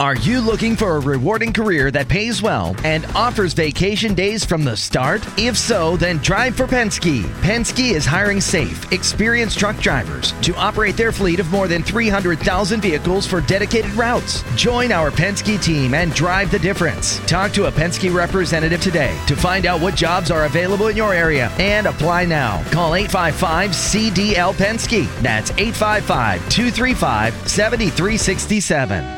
Are you looking for a rewarding career that pays well and offers vacation days from the start? If so, then drive for Penske. Penske is hiring safe, experienced truck drivers to operate their fleet of more than 300,000 vehicles for dedicated routes. Join our Penske team and drive the difference. Talk to a Penske representative today to find out what jobs are available in your area and apply now. Call 855 CDL Penske. That's 855 235 7367.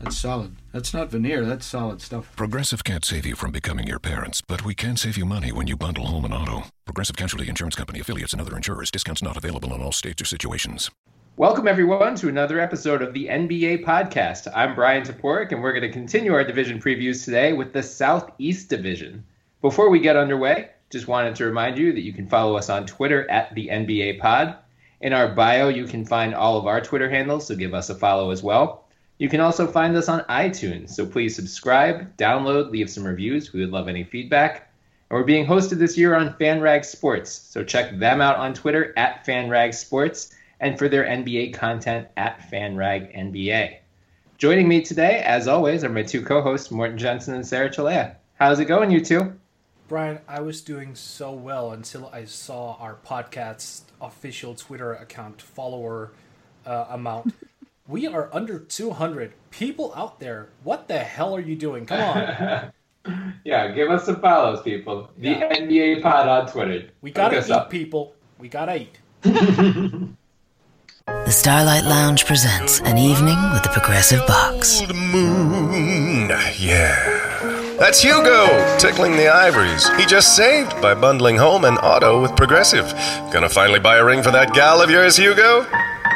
That's solid. That's not veneer, that's solid stuff. Progressive can't save you from becoming your parents, but we can save you money when you bundle home and auto. Progressive Casualty Insurance Company affiliates and other insurers. Discounts not available in all states or situations. Welcome, everyone, to another episode of the NBA Podcast. I'm Bryan Toporek, and we're going to continue our division previews today with the Southeast Division. Before we get underway, just wanted to remind you that you can follow us on Twitter at the NBA Pod. In our bio, you can find all of our Twitter handles, so give us a follow as well. You can also find us on iTunes, so please subscribe, download, leave some reviews. We would love any feedback. And we're being hosted this year on FanRag Sports, so check them out on Twitter at FanRag Sports and for their NBA content at FanRag NBA. Joining me today, as always, are my two co-hosts, Morten Jensen and Sarah Cilea. How's it going, you two? Bryan, I was doing so well until I saw our podcast official Twitter account follower uh, amount. We are under 200 people out there. What the hell are you doing? Come on. yeah, give us some follows, people. The yeah. NBA pod on Twitter. We gotta eat, up. people. We gotta eat. the Starlight Lounge presents an evening with the Progressive Box. Oh, Old moon, yeah. That's Hugo tickling the ivories. He just saved by bundling home and auto with Progressive. Gonna finally buy a ring for that gal of yours, Hugo?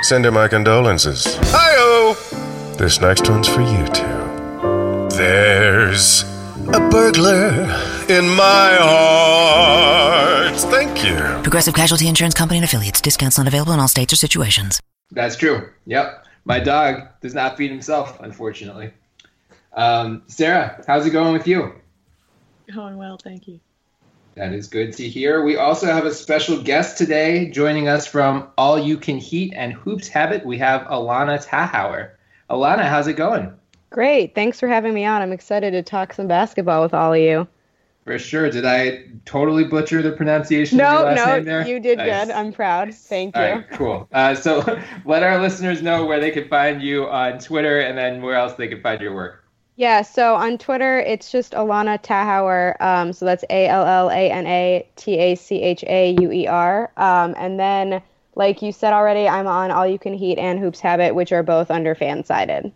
Send her my condolences. Hi-oh! This next one's for you two. There's a burglar in my heart. Thank you. Progressive Casualty Insurance Company and affiliates. Discounts not available in all states or situations. That's true. Yep. My dog does not feed himself, unfortunately. Um, Sarah, how's it going with you? Going well, thank you. That is good to hear. We also have a special guest today joining us from All U Can Heat and Hoops Habit. We have Allana Tachauer. Allana, how's it going? Great. Thanks for having me on. I'm excited to talk some basketball with all of you. For sure. Did I totally butcher the pronunciation no, of your last no, you did nice. good. I'm proud. Thank you. All right, cool. Uh, so let our listeners know where they can find you on Twitter and then where else they can find your work. Yeah, so on Twitter, it's just Allana Tachauer. Um, so that's A L L A N A T A C H A U E R. Um, and then, like you said already, I'm on All U Can Heat and Hoops Habit, which are both under Fansided.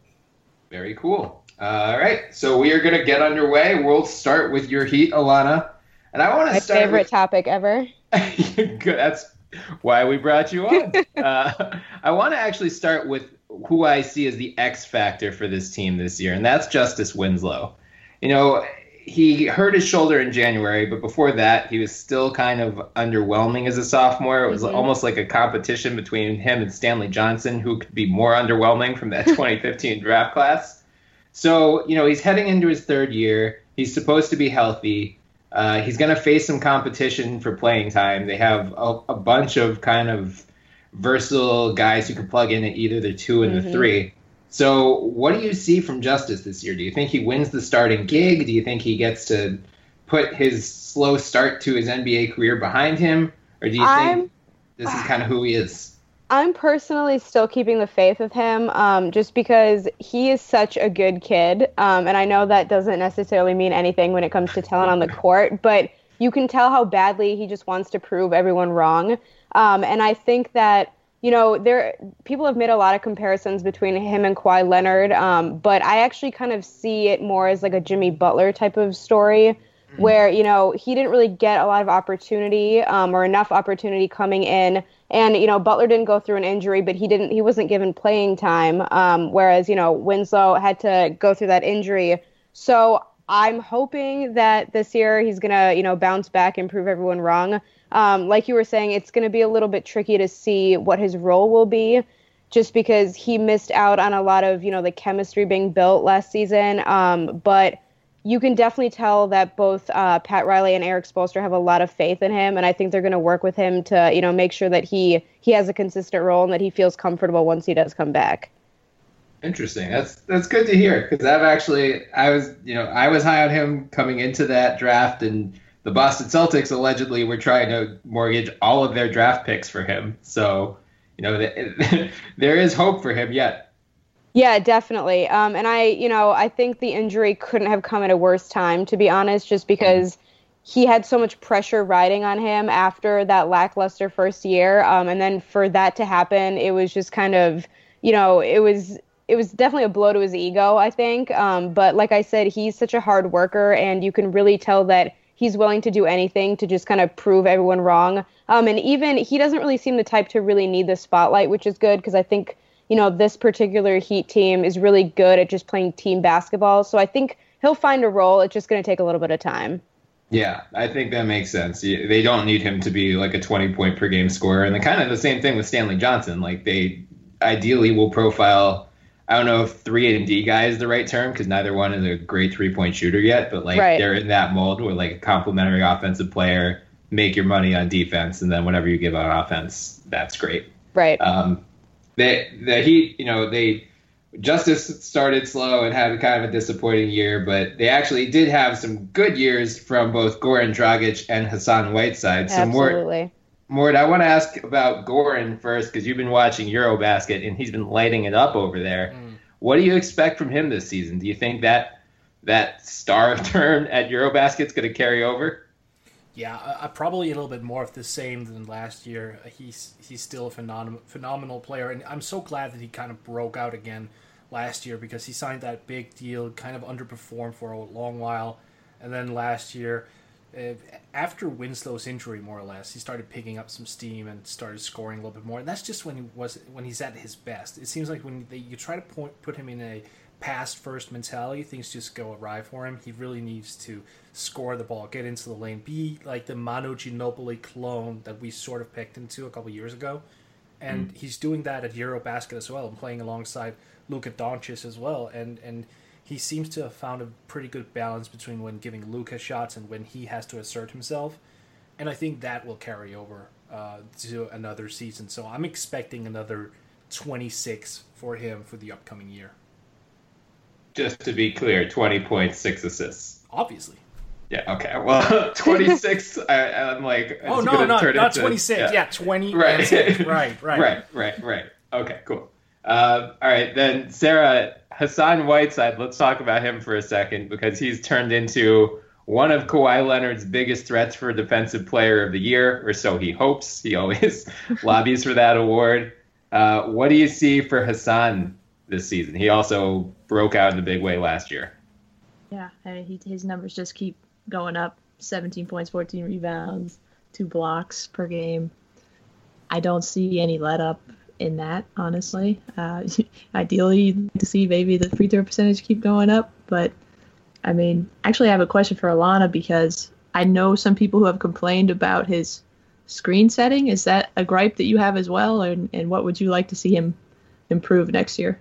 Very cool. all right, so we are going to get underway. We'll start with your Heat, Allana. And I want to start. My favorite with... topic ever. Good. That's why we brought you on. uh, I want to actually start with who I see as the X factor for this team this year, and that's Justice Winslow. You know, he hurt his shoulder in January, but before that, he was still kind of underwhelming as a sophomore. It was mm-hmm. almost like a competition between him and Stanley Johnson, who could be more underwhelming from that 2015 draft class. So, you know, he's heading into his third year. He's supposed to be healthy. Uh, he's going to face some competition for playing time. They have a, a bunch of kind of versatile guys who can plug in at either the two and mm-hmm. the three. So, what do you see from Justice this year? Do you think he wins the starting gig? Do you think he gets to put his slow start to his NBA career behind him? Or do you I'm, think this is kind of who he is? I'm personally still keeping the faith of him um, just because he is such a good kid. Um, and I know that doesn't necessarily mean anything when it comes to talent on the court, but you can tell how badly he just wants to prove everyone wrong. Um, and I think that you know there people have made a lot of comparisons between him and Kawhi Leonard, um, but I actually kind of see it more as like a Jimmy Butler type of story. Mm-hmm. Where you know he didn't really get a lot of opportunity um, or enough opportunity coming in, and you know Butler didn't go through an injury, but he didn't he wasn't given playing time. Um, whereas you know Winslow had to go through that injury. So I'm hoping that this year he's gonna, you know, bounce back and prove everyone wrong. Um, like you were saying, it's going to be a little bit tricky to see what his role will be, just because he missed out on a lot of you know the chemistry being built last season. Um, but you can definitely tell that both uh, Pat Riley and Erik Spoelstra have a lot of faith in him, and I think they're going to work with him to you know make sure that he he has a consistent role and that he feels comfortable once he does come back. Interesting. That's that's good to hear because I've actually I was you know I was high on him coming into that draft and the Boston Celtics allegedly were trying to mortgage all of their draft picks for him. So you know there is hope for him yet. Yeah, definitely. Um, and I you know I think the injury couldn't have come at a worse time to be honest, just because. He had so much pressure riding on him after that lackluster first year, um, and then for that to happen, it was just kind of, you know, it was it was definitely a blow to his ego, I think. Um, but like I said, he's such a hard worker, and you can really tell that he's willing to do anything to just kind of prove everyone wrong. Um, and even he doesn't really seem the type to really need the spotlight, which is good because I think you know this particular Heat team is really good at just playing team basketball. So I think he'll find a role. It's just going to take a little bit of time. Yeah, I think that makes sense. They don't need him to be like a 20 point per game scorer. And the kind of the same thing with Stanley Johnson. Like they ideally will profile I don't know if three and D guy is the right term because neither one is a great three point shooter yet, but like right. they're in that mold where like a complementary offensive player, make your money on defense, and then whatever you give on offense, that's great. Right. Um, the the Heat, you know, they Justice started slow and had kind of a disappointing year, but they actually did have some good years from both Goran Dragic and Hassan Whiteside. So Absolutely. more Mort, I want to ask about Goran first because you've been watching Eurobasket and he's been lighting it up over there. What do you expect from him this season? Do you think that that star turn at Eurobasket is going to carry over? Yeah, uh, probably a little bit more of the same than last year. He's he's still a phenomenal phenomenal player, and I'm so glad that he kind of broke out again last year because he signed that big deal, kind of underperformed for a long while, and then last year uh, after Winslow's injury, more or less, he started picking up some steam and started scoring a little bit more. And that's just when he was when he's at his best. It seems like when they, you try to point, put him in a pass first mentality, things just go awry for him. He really needs to score the ball, get into the lane, be like the Manu Ginobili clone that we sort of picked into a couple years ago. And mm. he's doing that at Eurobasket as well, and playing alongside Luka Doncic as well. And and he seems to have found a pretty good balance between when giving Luka shots and when he has to assert himself. And I think that will carry over uh, to another season. So I'm expecting another 26 for him for the upcoming year. Just to be clear, 20.6 assists. Obviously. Yeah. Okay. Well, 26. I, am like. Oh no, no, not into, 26. Yeah, yeah 20. Right. right. Right. Right. Right. Right. Okay. Cool. Uh, all right, then Sarah Hassan Whiteside. Let's talk about him for a second because he's turned into one of Kawhi Leonard's biggest threats for Defensive Player of the Year, or so he hopes. He always lobbies for that award. Uh, what do you see for Hassan this season? He also broke out in a big way last year. Yeah, he, his numbers just keep going up 17 points, 14 rebounds, two blocks per game. I don't see any let up in that, honestly. Uh, ideally, to see maybe the free throw percentage keep going up, but I mean, actually, I have a question for Allana because I know some people who have complained about his screen setting. Is that a gripe that you have as well, and and what would you like to see him improve next year?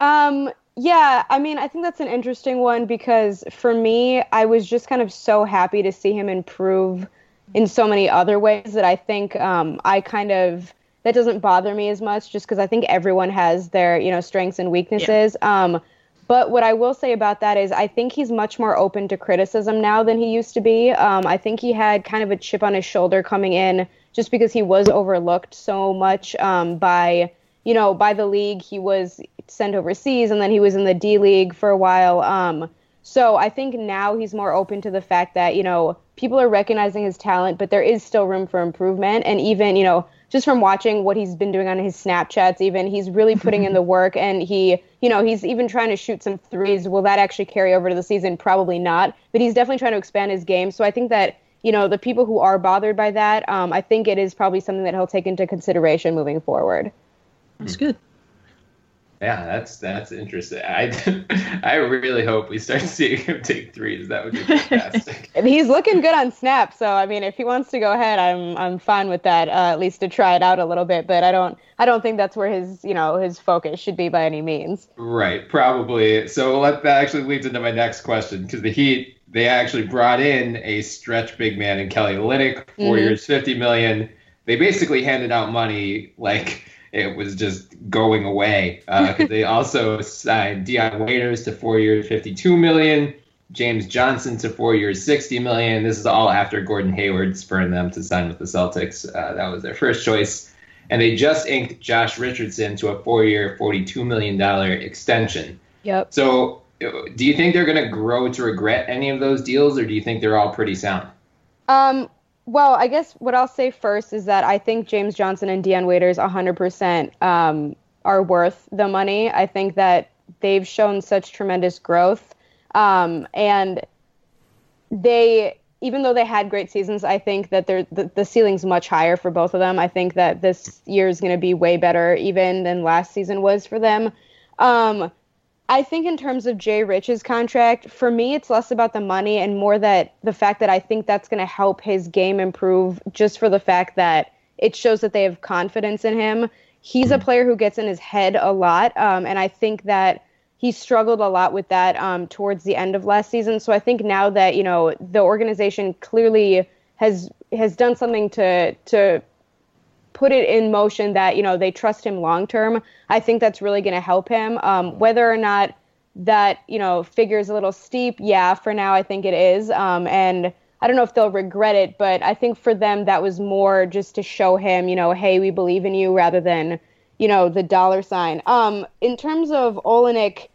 Um, yeah, I mean, I think that's an interesting one because for me, I was just kind of so happy to see him improve in so many other ways that I think um, I kind of that doesn't bother me as much just because I think everyone has their, you know, strengths and weaknesses. Yeah. Um, but what I will say about that is I think he's much more open to criticism now than he used to be. Um, I think he had kind of a chip on his shoulder coming in just because he was overlooked so much um, by, you know, by the league. He was sent overseas and then he was in the D League for a while. Um, so I think now he's more open to the fact that, you know, people are recognizing his talent, but there is still room for improvement. And even, you know, just from watching what he's been doing on his Snapchats, even he's really putting in the work, and he, you know, he's even trying to shoot some threes. Will that actually carry over to the season? Probably not, but he's definitely trying to expand his game. So I think that you know the people who are bothered by that, um, I think it is probably something that he'll take into consideration moving forward. That's good. Yeah, that's that's interesting. I I really hope we start seeing him take threes. That would be fantastic. And he's looking good on snap, so I mean, if he wants to go ahead, I'm I'm fine with that. Uh, at least to try it out a little bit, but I don't I don't think that's where his you know his focus should be by any means. right, probably. So let, that actually leads into my next question because the Heat they actually brought in a stretch big man in Kelly Olynyk, 4 Mhm. years, fifty million. They basically handed out money like it was just going away. Uh, they also signed Dion Waiters to four years, fifty-two million. James Johnson to four years, sixty million. This is all after Gordon Hayward spurned them to sign with the Celtics. Uh, that was their first choice, and they just inked Josh Richardson to a four-year, forty-two million dollar extension. Yep. So, do you think they're going to grow to regret any of those deals, or do you think they're all pretty sound? Um, well, I guess what I'll say first is that I think James Johnson and Dion Waiters 100% um, are worth the money. I think that they've shown such tremendous growth. Um, and they, even though they had great seasons, I think that they're, the, the ceiling's much higher for both of them. I think that this year is going to be way better even than last season was for them. Um, I think in terms of Jay Rich's contract, for me, it's less about the money and more that the fact that I think that's going to help his game improve just for the fact that it shows that they have confidence in him. He's a player who gets in his head a lot. Um, and I think that he struggled a lot with that um, towards the end of last season. So I think now that, you know, the organization clearly has has done something to to put it in motion that you know they trust him long term i think that's really going to help him. Um, whether or not that you know figure is a little steep yeah for now i think it is. Um, and i don't know if they'll regret it but i think for them that was more just to show him you know hey we believe in you rather than you know the dollar sign. Um, in terms of Olynyk,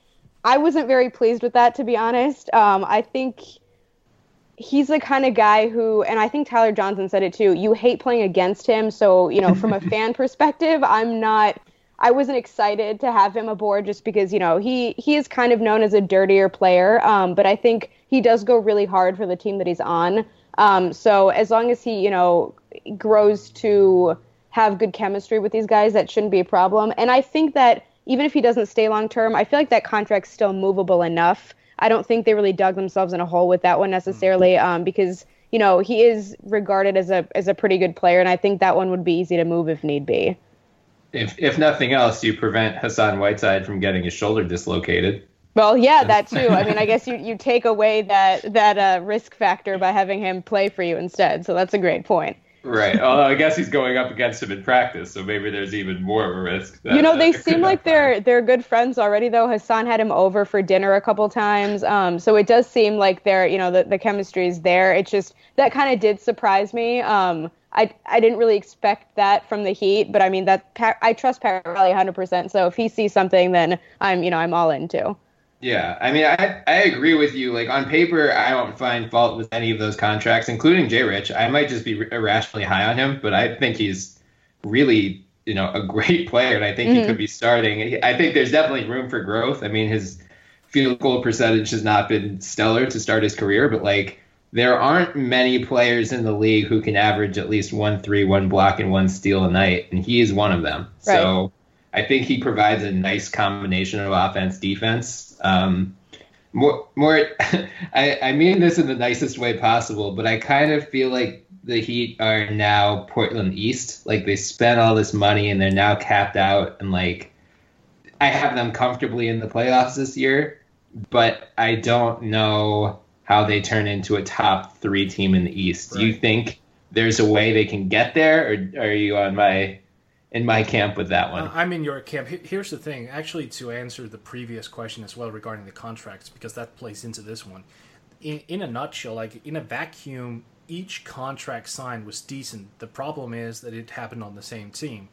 i wasn't very pleased with that to be honest. Um, i think he's the kind of guy who, and I think Tyler Johnson said it too. You hate playing against him, so you know, from a fan perspective, I'm not. I wasn't excited to have him aboard just because you know he he is kind of known as a dirtier player, um, but I think he does go really hard for the team that he's on. Um, so as long as he you know grows to have good chemistry with these guys, that shouldn't be a problem. And I think that even if he doesn't stay long term, I feel like that contract's still movable enough. I don't think they really dug themselves in a hole with that one necessarily, um, because you know he is regarded as a as a pretty good player, and I think that one would be easy to move if need be. If if nothing else, you prevent Hassan Whiteside from getting his shoulder dislocated. Well, yeah, that too. I mean, I guess you, you take away that that uh, risk factor by having him play for you instead. So that's a great point. Right. Although I guess he's going up against him in practice, so maybe there's even more of a risk. that- You know, they that seem like they're they're good friends already, though. Hassan had him over for dinner a couple times, um, so it does seem like they're you know the the chemistry is there. It just that kind of did surprise me. Um, I I didn't really expect that from the Heat, but I mean that I trust Pat Riley 100. percent So if he sees something, then I'm you know I'm all in too. Yeah, I mean, I I agree with you. Like on paper, I don't find fault with any of those contracts, including Jay Rich. I might just be irrationally high on him, but I think he's really, you know, a great player, and I think he Mhm. could be starting. I think there's definitely room for growth. I mean, his field goal percentage has not been stellar to start his career, but like there aren't many players in the league who can average at least one three, one block, and one steal a night, and he is one of them. So I think he provides a nice combination of offense, defense. Um, more, more. I, I mean this in the nicest way possible, but I kind of feel like the Heat are now Portland East. Like they spent all this money and they're now capped out, and like I have them comfortably in the playoffs this year, but I don't know how they turn into a top three team in the East. Do you think there's a way they can get there, or are you on my in my camp with that one? Uh, I'm in your camp. Here's the thing, actually, to answer the previous question as well regarding the contracts, because that plays into this one. In, in a nutshell, like in a vacuum, each contract signed was decent. The problem is that it happened on the same team.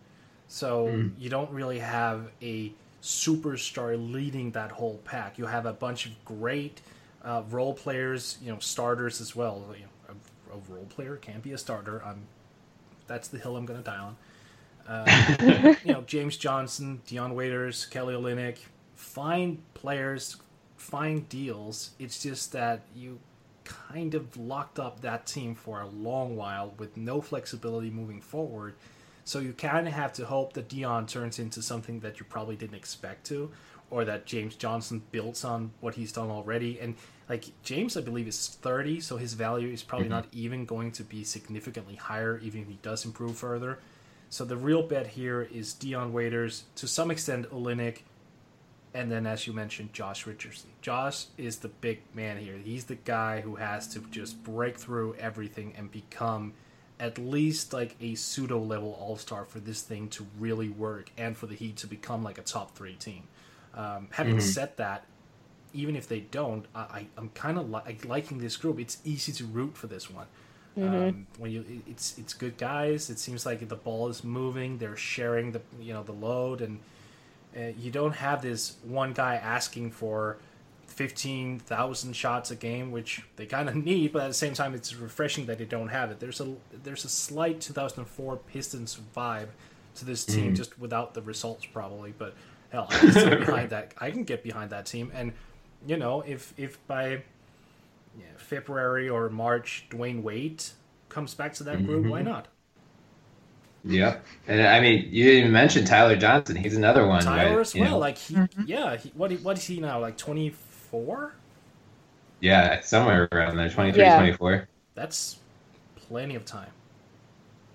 So Mm. you don't really have a superstar leading that whole pack. You have a bunch of great uh, role players, you know, starters as well. You know, a, a role player can't be a starter. I'm, that's the hill I'm going to die on. Uh, you know, James Johnson, Dion Waiters, Kelly Olynyk, fine players, fine deals. It's just that you kind of locked up that team for a long while with no flexibility moving forward. So you kind of have to hope that Dion turns into something that you probably didn't expect to, or that James Johnson builds on what he's done already. And like James, I believe is 30, so his value is probably mm-hmm. not even going to be significantly higher, even if he does improve further. So the real bet here is Dion Waiters, to some extent Olynyk, and then as you mentioned, Josh Richardson. Josh is the big man here. He's the guy who has to just break through everything and become at least like a pseudo level all star for this thing to really work and for the Heat to become like a top three team. Um, having mm-hmm. said that, even if they don't, I, am kind of li- liking this group. It's easy to root for this one. Mm-hmm. Um, when you, it's it's good guys. It seems like the ball is moving. They're sharing the you know the load, and uh, you don't have this one guy asking for fifteen thousand shots a game, which they kind of need. But at the same time, it's refreshing that they don't have it. There's a there's a slight 2004 Pistons vibe to this team, mm-hmm. just without the results probably. But hell, I can behind that. I can get behind that team, and you know, if if by yeah, February or March Dwyane Wade comes back to that mm-hmm. group, why not? Yeah, and I mean, you didn't even mention Tyler Johnson. He's another one. Tyler right? as well. You know. Like he, mm-hmm. yeah. He, what what is he now? Like twenty four. Yeah, somewhere around there, 23, yeah. 24. That's plenty of time.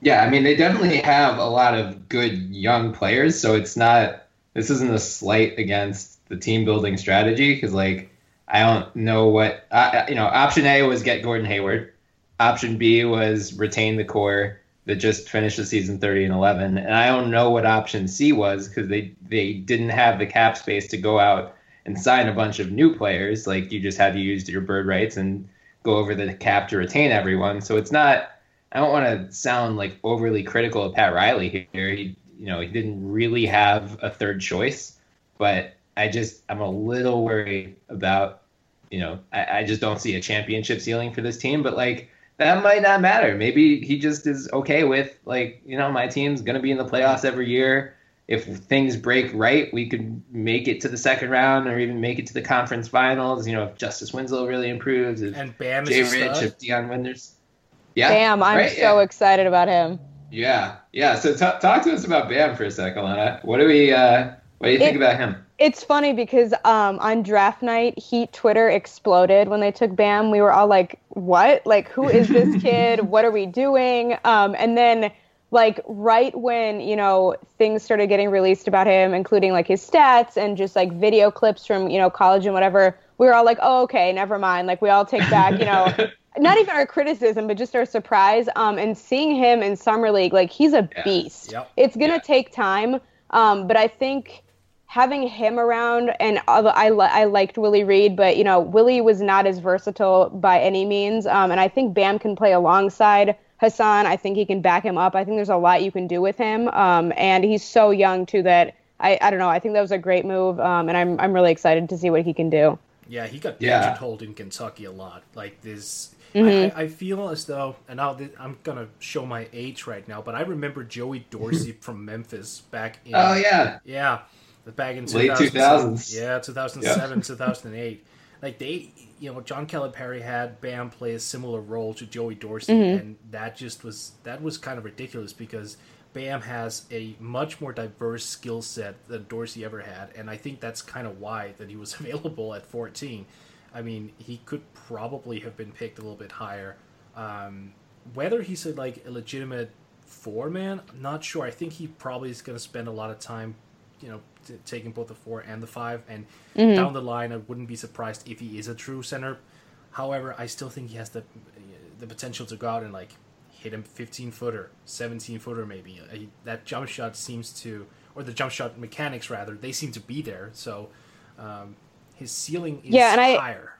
Yeah, I mean, they definitely have a lot of good young players, so it's not. This isn't a slight against the team building strategy because like I don't know what you know. Option A was get Gordon Hayward. Option B was retain the core that just finished the season 30 and 11, and I don't know what option C was because they they didn't have the cap space to go out and sign a bunch of new players. Like you just had to use your bird rights and go over the cap to retain everyone. So it's not. I don't want to sound like overly critical of Pat Riley here. He you know he didn't really have a third choice, but I just I'm a little worried about you know I, I just don't see a championship ceiling for this team. But like that might not matter. Maybe he just is okay with like you know my team's gonna be in the playoffs every year. If things break right, we could make it to the second round or even make it to the conference finals. You know, if Justice Winslow really improves, if and Bam Jay Rich, if Dion Winders. Yeah, Bam, I'm right? so yeah. excited about him. Yeah, yeah. So t- talk to us about Bam for a second, Lana. What do we? Uh, what do you it, think about him? It's funny because um, on draft night, Heat Twitter exploded when they took Bam. We were all like, "What? Like, who is this kid? what are we doing?" Um, and then, like, right when you know things started getting released about him, including like his stats and just like video clips from you know college and whatever, we were all like, "Oh, okay, never mind." Like, we all take back, you know. not even our criticism, but just our surprise. Um, and seeing him in summer league, like he's a yeah. beast. Yep. It's gonna yeah. take time, um, but I think having him around, and I, I liked Willie Reed, but you know Willie was not as versatile by any means, um, and I think Bam can play alongside Hassan. I think he can back him up. I think there's a lot you can do with him, um, and he's so young too that I, I don't know. I think that was a great move, um, and I'm I'm really excited to see what he can do. Yeah, he got yeah. pigeonholed in Kentucky a lot. Like this, mm-hmm. I, I, feel as though, and now I'm gonna show my age right now, but I remember Joey Dorsey from Memphis back in. Oh yeah, yeah back in late 2000s. Yeah, 2007, 2008. Like they, you know, John Calipari had Bam play a similar role to Joey Dorsey, mm-hmm. and that just was that was kind of ridiculous because Bam has a much more diverse skill set than Dorsey ever had, and I think that's kind of why that he was available at 14. I mean, he could probably have been picked a little bit higher. Um, whether he's a, like a legitimate four man, not sure. I think he probably is going to spend a lot of time, you know, taking both the four and the five. And mm-hmm. down the line, I wouldn't be surprised if he is a true center. However, I still think he has the the potential to go out and like hit him 15 footer, 17 footer maybe. Uh, that jump shot seems to, or the jump shot mechanics rather, they seem to be there. So um, his ceiling is yeah, and higher. I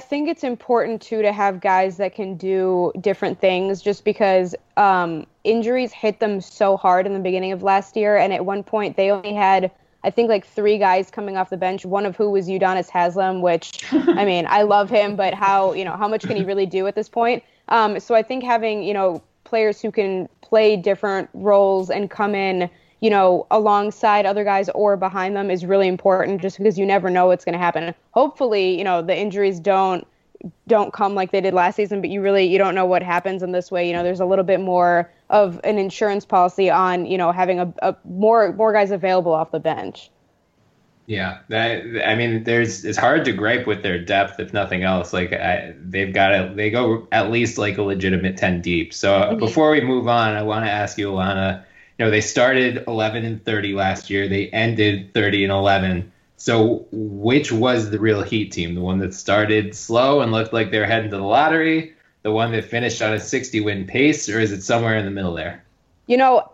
think it's important too to have guys that can do different things just because um, injuries hit them so hard in the beginning of last year. And at one point, they only had, I think, like three guys coming off the bench, one of who was Udonis Haslem, which, I mean, I love him, but how, you know, how much can he really do at this point? Um, so I think having, you know, players who can play different roles and come in you know, alongside other guys or behind them is really important just because you never know what's going to happen. Hopefully, you know, the injuries don't don't come like they did last season, but you really you don't know what happens in this way. You know, there's a little bit more of an insurance policy on you know having a, a more more guys available off the bench. Yeah, that I mean, there's it's hard to gripe with their depth if nothing else. Like I, they've got it, they go at least like a legitimate ten deep. So mm-hmm. before we move on, I want to ask you, Allana. You know, they started 11 and 30 last year. They ended 30 and 11. So which was the real Heat team? The one that started slow and looked like they were heading to the lottery, the one that finished on a 60 win pace, or is it somewhere in the middle there? You know,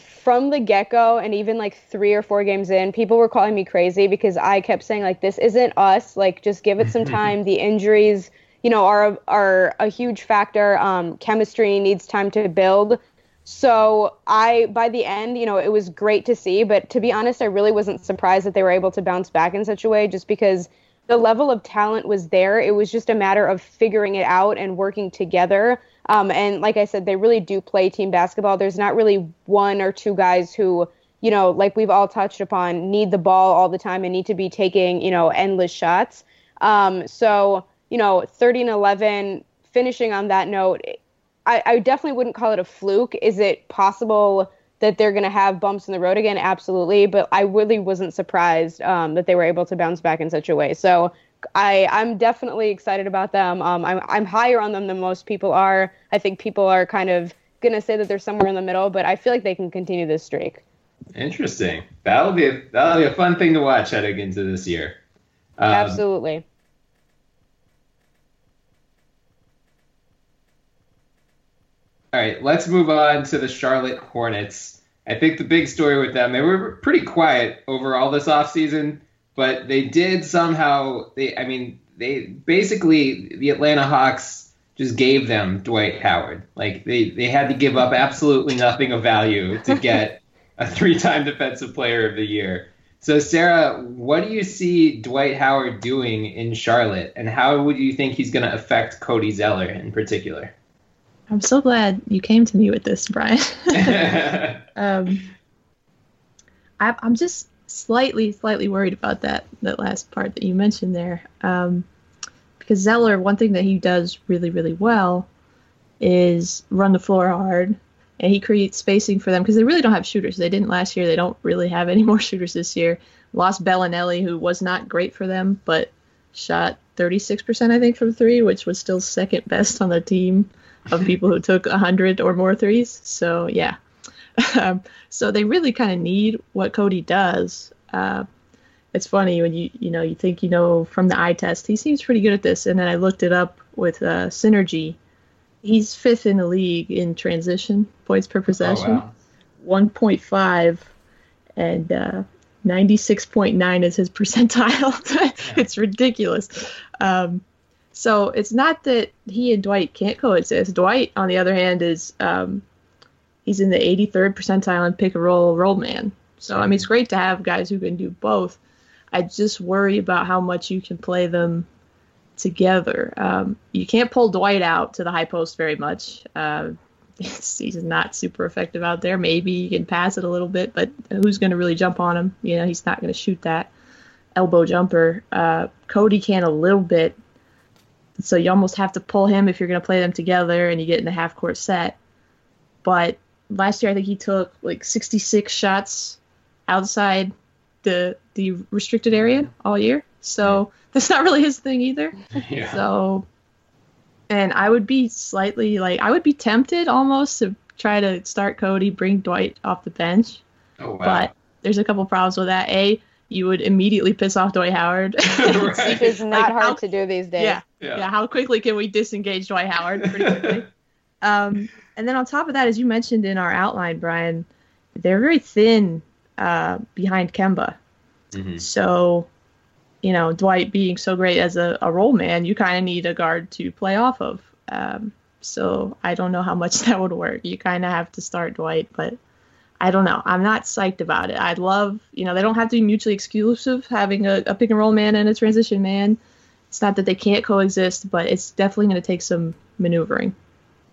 from the get go, and even like three or four games in, people were calling me crazy because I kept saying like, "This isn't us. Like, just give it some time. the injuries, you know, are are a huge factor. Um, chemistry needs time to build." So I, by the end, you know, it was great to see. But to be honest, I really wasn't surprised that they were able to bounce back in such a way, just because the level of talent was there. It was just a matter of figuring it out and working together. Um, and like I said, they really do play team basketball. There's not really one or two guys who, you know, like we've all touched upon, need the ball all the time and need to be taking, you know, endless shots. Um, so, you know, 30 and 11, finishing on that note, I, I definitely wouldn't call it a fluke. Is it possible that they're going to have bumps in the road again? Absolutely. But I really wasn't surprised um, that they were able to bounce back in such a way. So I, I'm definitely excited about them. Um, I'm, I'm higher on them than most people are. I think people are kind of going to say that they're somewhere in the middle, but I feel like they can continue this streak. Interesting. That'll be a, that'll be a fun thing to watch heading into this year. Um, Absolutely. All right, let's move on to the Charlotte Hornets. I think the big story with them, they were pretty quiet over all this offseason, but they did somehow they I mean, they basically the Atlanta Hawks just gave them Dwight Howard. Like they, they had to give up absolutely nothing of value to get a three time defensive player of the year. So Sarah, what do you see Dwight Howard doing in Charlotte and how would you think he's gonna affect Cody Zeller in particular? I'm so glad you came to me with this, Bryan. um, I, I'm just slightly, slightly worried about that that last part that you mentioned there, um, because Zeller, one thing that he does really, really well is run the floor hard, and he creates spacing for them because they really don't have shooters. They didn't last year. They don't really have any more shooters this year. Lost Belinelli, who was not great for them, but shot 36%, I think, from three, which was still second best on the team of people who took 100 or more threes. So, yeah. Um, so they really kind of need what Cody does. Uh, it's funny when you you know you think you know from the eye test he seems pretty good at this, and then I looked it up with uh, synergy. He's fifth in the league in transition points per possession, oh, wow. 1.5, and uh, 96.9 is his percentile. it's ridiculous. Um, so it's not that he and Dwight can't coexist. Dwight, on the other hand, is um, he's in the 83rd percentile in pick and roll roll man. So I mean, it's great to have guys who can do both. I just worry about how much you can play them together. Um, you can't pull Dwight out to the high post very much. Uh, he's not super effective out there. Maybe you can pass it a little bit, but who's going to really jump on him? You know, he's not going to shoot that elbow jumper. Uh, Cody can a little bit, so you almost have to pull him if you're going to play them together and you get in the half court set. But last year, I think he took like 66 shots outside the the restricted area mm-hmm. all year. So that's not really his thing either. Yeah. So, and I would be slightly like I would be tempted almost to try to start Cody, bring Dwight off the bench. Oh wow! But there's a couple problems with that. A, you would immediately piss off Dwight Howard. right. Which is not like hard how, to do these days. Yeah, yeah, yeah. How quickly can we disengage Dwight Howard? Pretty quickly. um, and then on top of that, as you mentioned in our outline, Bryan, they're very thin uh, behind Kemba. Mm-hmm. So, you know, Dwight being so great as a, a roll man, you kind of need a guard to play off of. Um, so I don't know how much that would work. You kind of have to start Dwight, but I don't know. I'm not psyched about it. I'd love, you know, they don't have to be mutually exclusive, having a, a pick and roll man and a transition man. It's not that they can't coexist, but it's definitely going to take some maneuvering.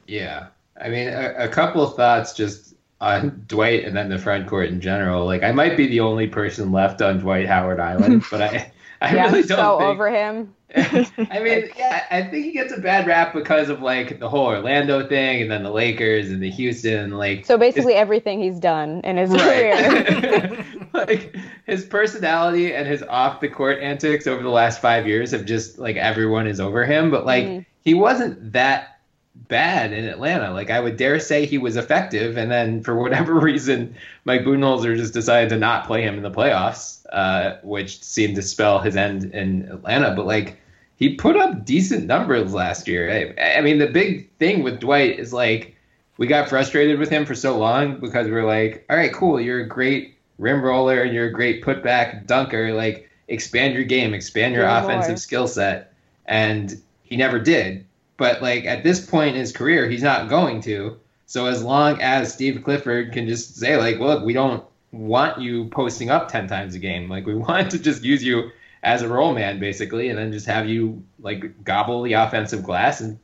Yeah. I mean, a, a couple of thoughts just on Dwight and then the front court in general. Like, I might be the only person left on Dwight Howard Island, but I. I yeah, really don't so think. over him. I mean, yeah, I think he gets a bad rap because of like the whole Orlando thing, and then the Lakers and the Houston, like So basically, everything he's done in his career. Right. like his personality and his off the court antics over the last five years have just like everyone is over him. But like Mhm. he wasn't that bad in Atlanta. Like I would dare say he was effective, and then for whatever reason, Mike Budenholzer just decided to not play him in the playoffs, uh, which seemed to spell his end in Atlanta. But like he put up decent numbers last year. I, I mean, the big thing with Dwight is like we got frustrated with him for so long because we're like, all right, cool, you're a great rim roller and you're a great putback dunker. Like, expand your game, expand your offensive skill set. And he never did. But like at this point in his career, he's not going to. So as long as Steve Clifford can just say like, look, we don't want you posting up ten times a game. Like we want to just use you as a roll man basically, and then just have you like gobble the offensive glass and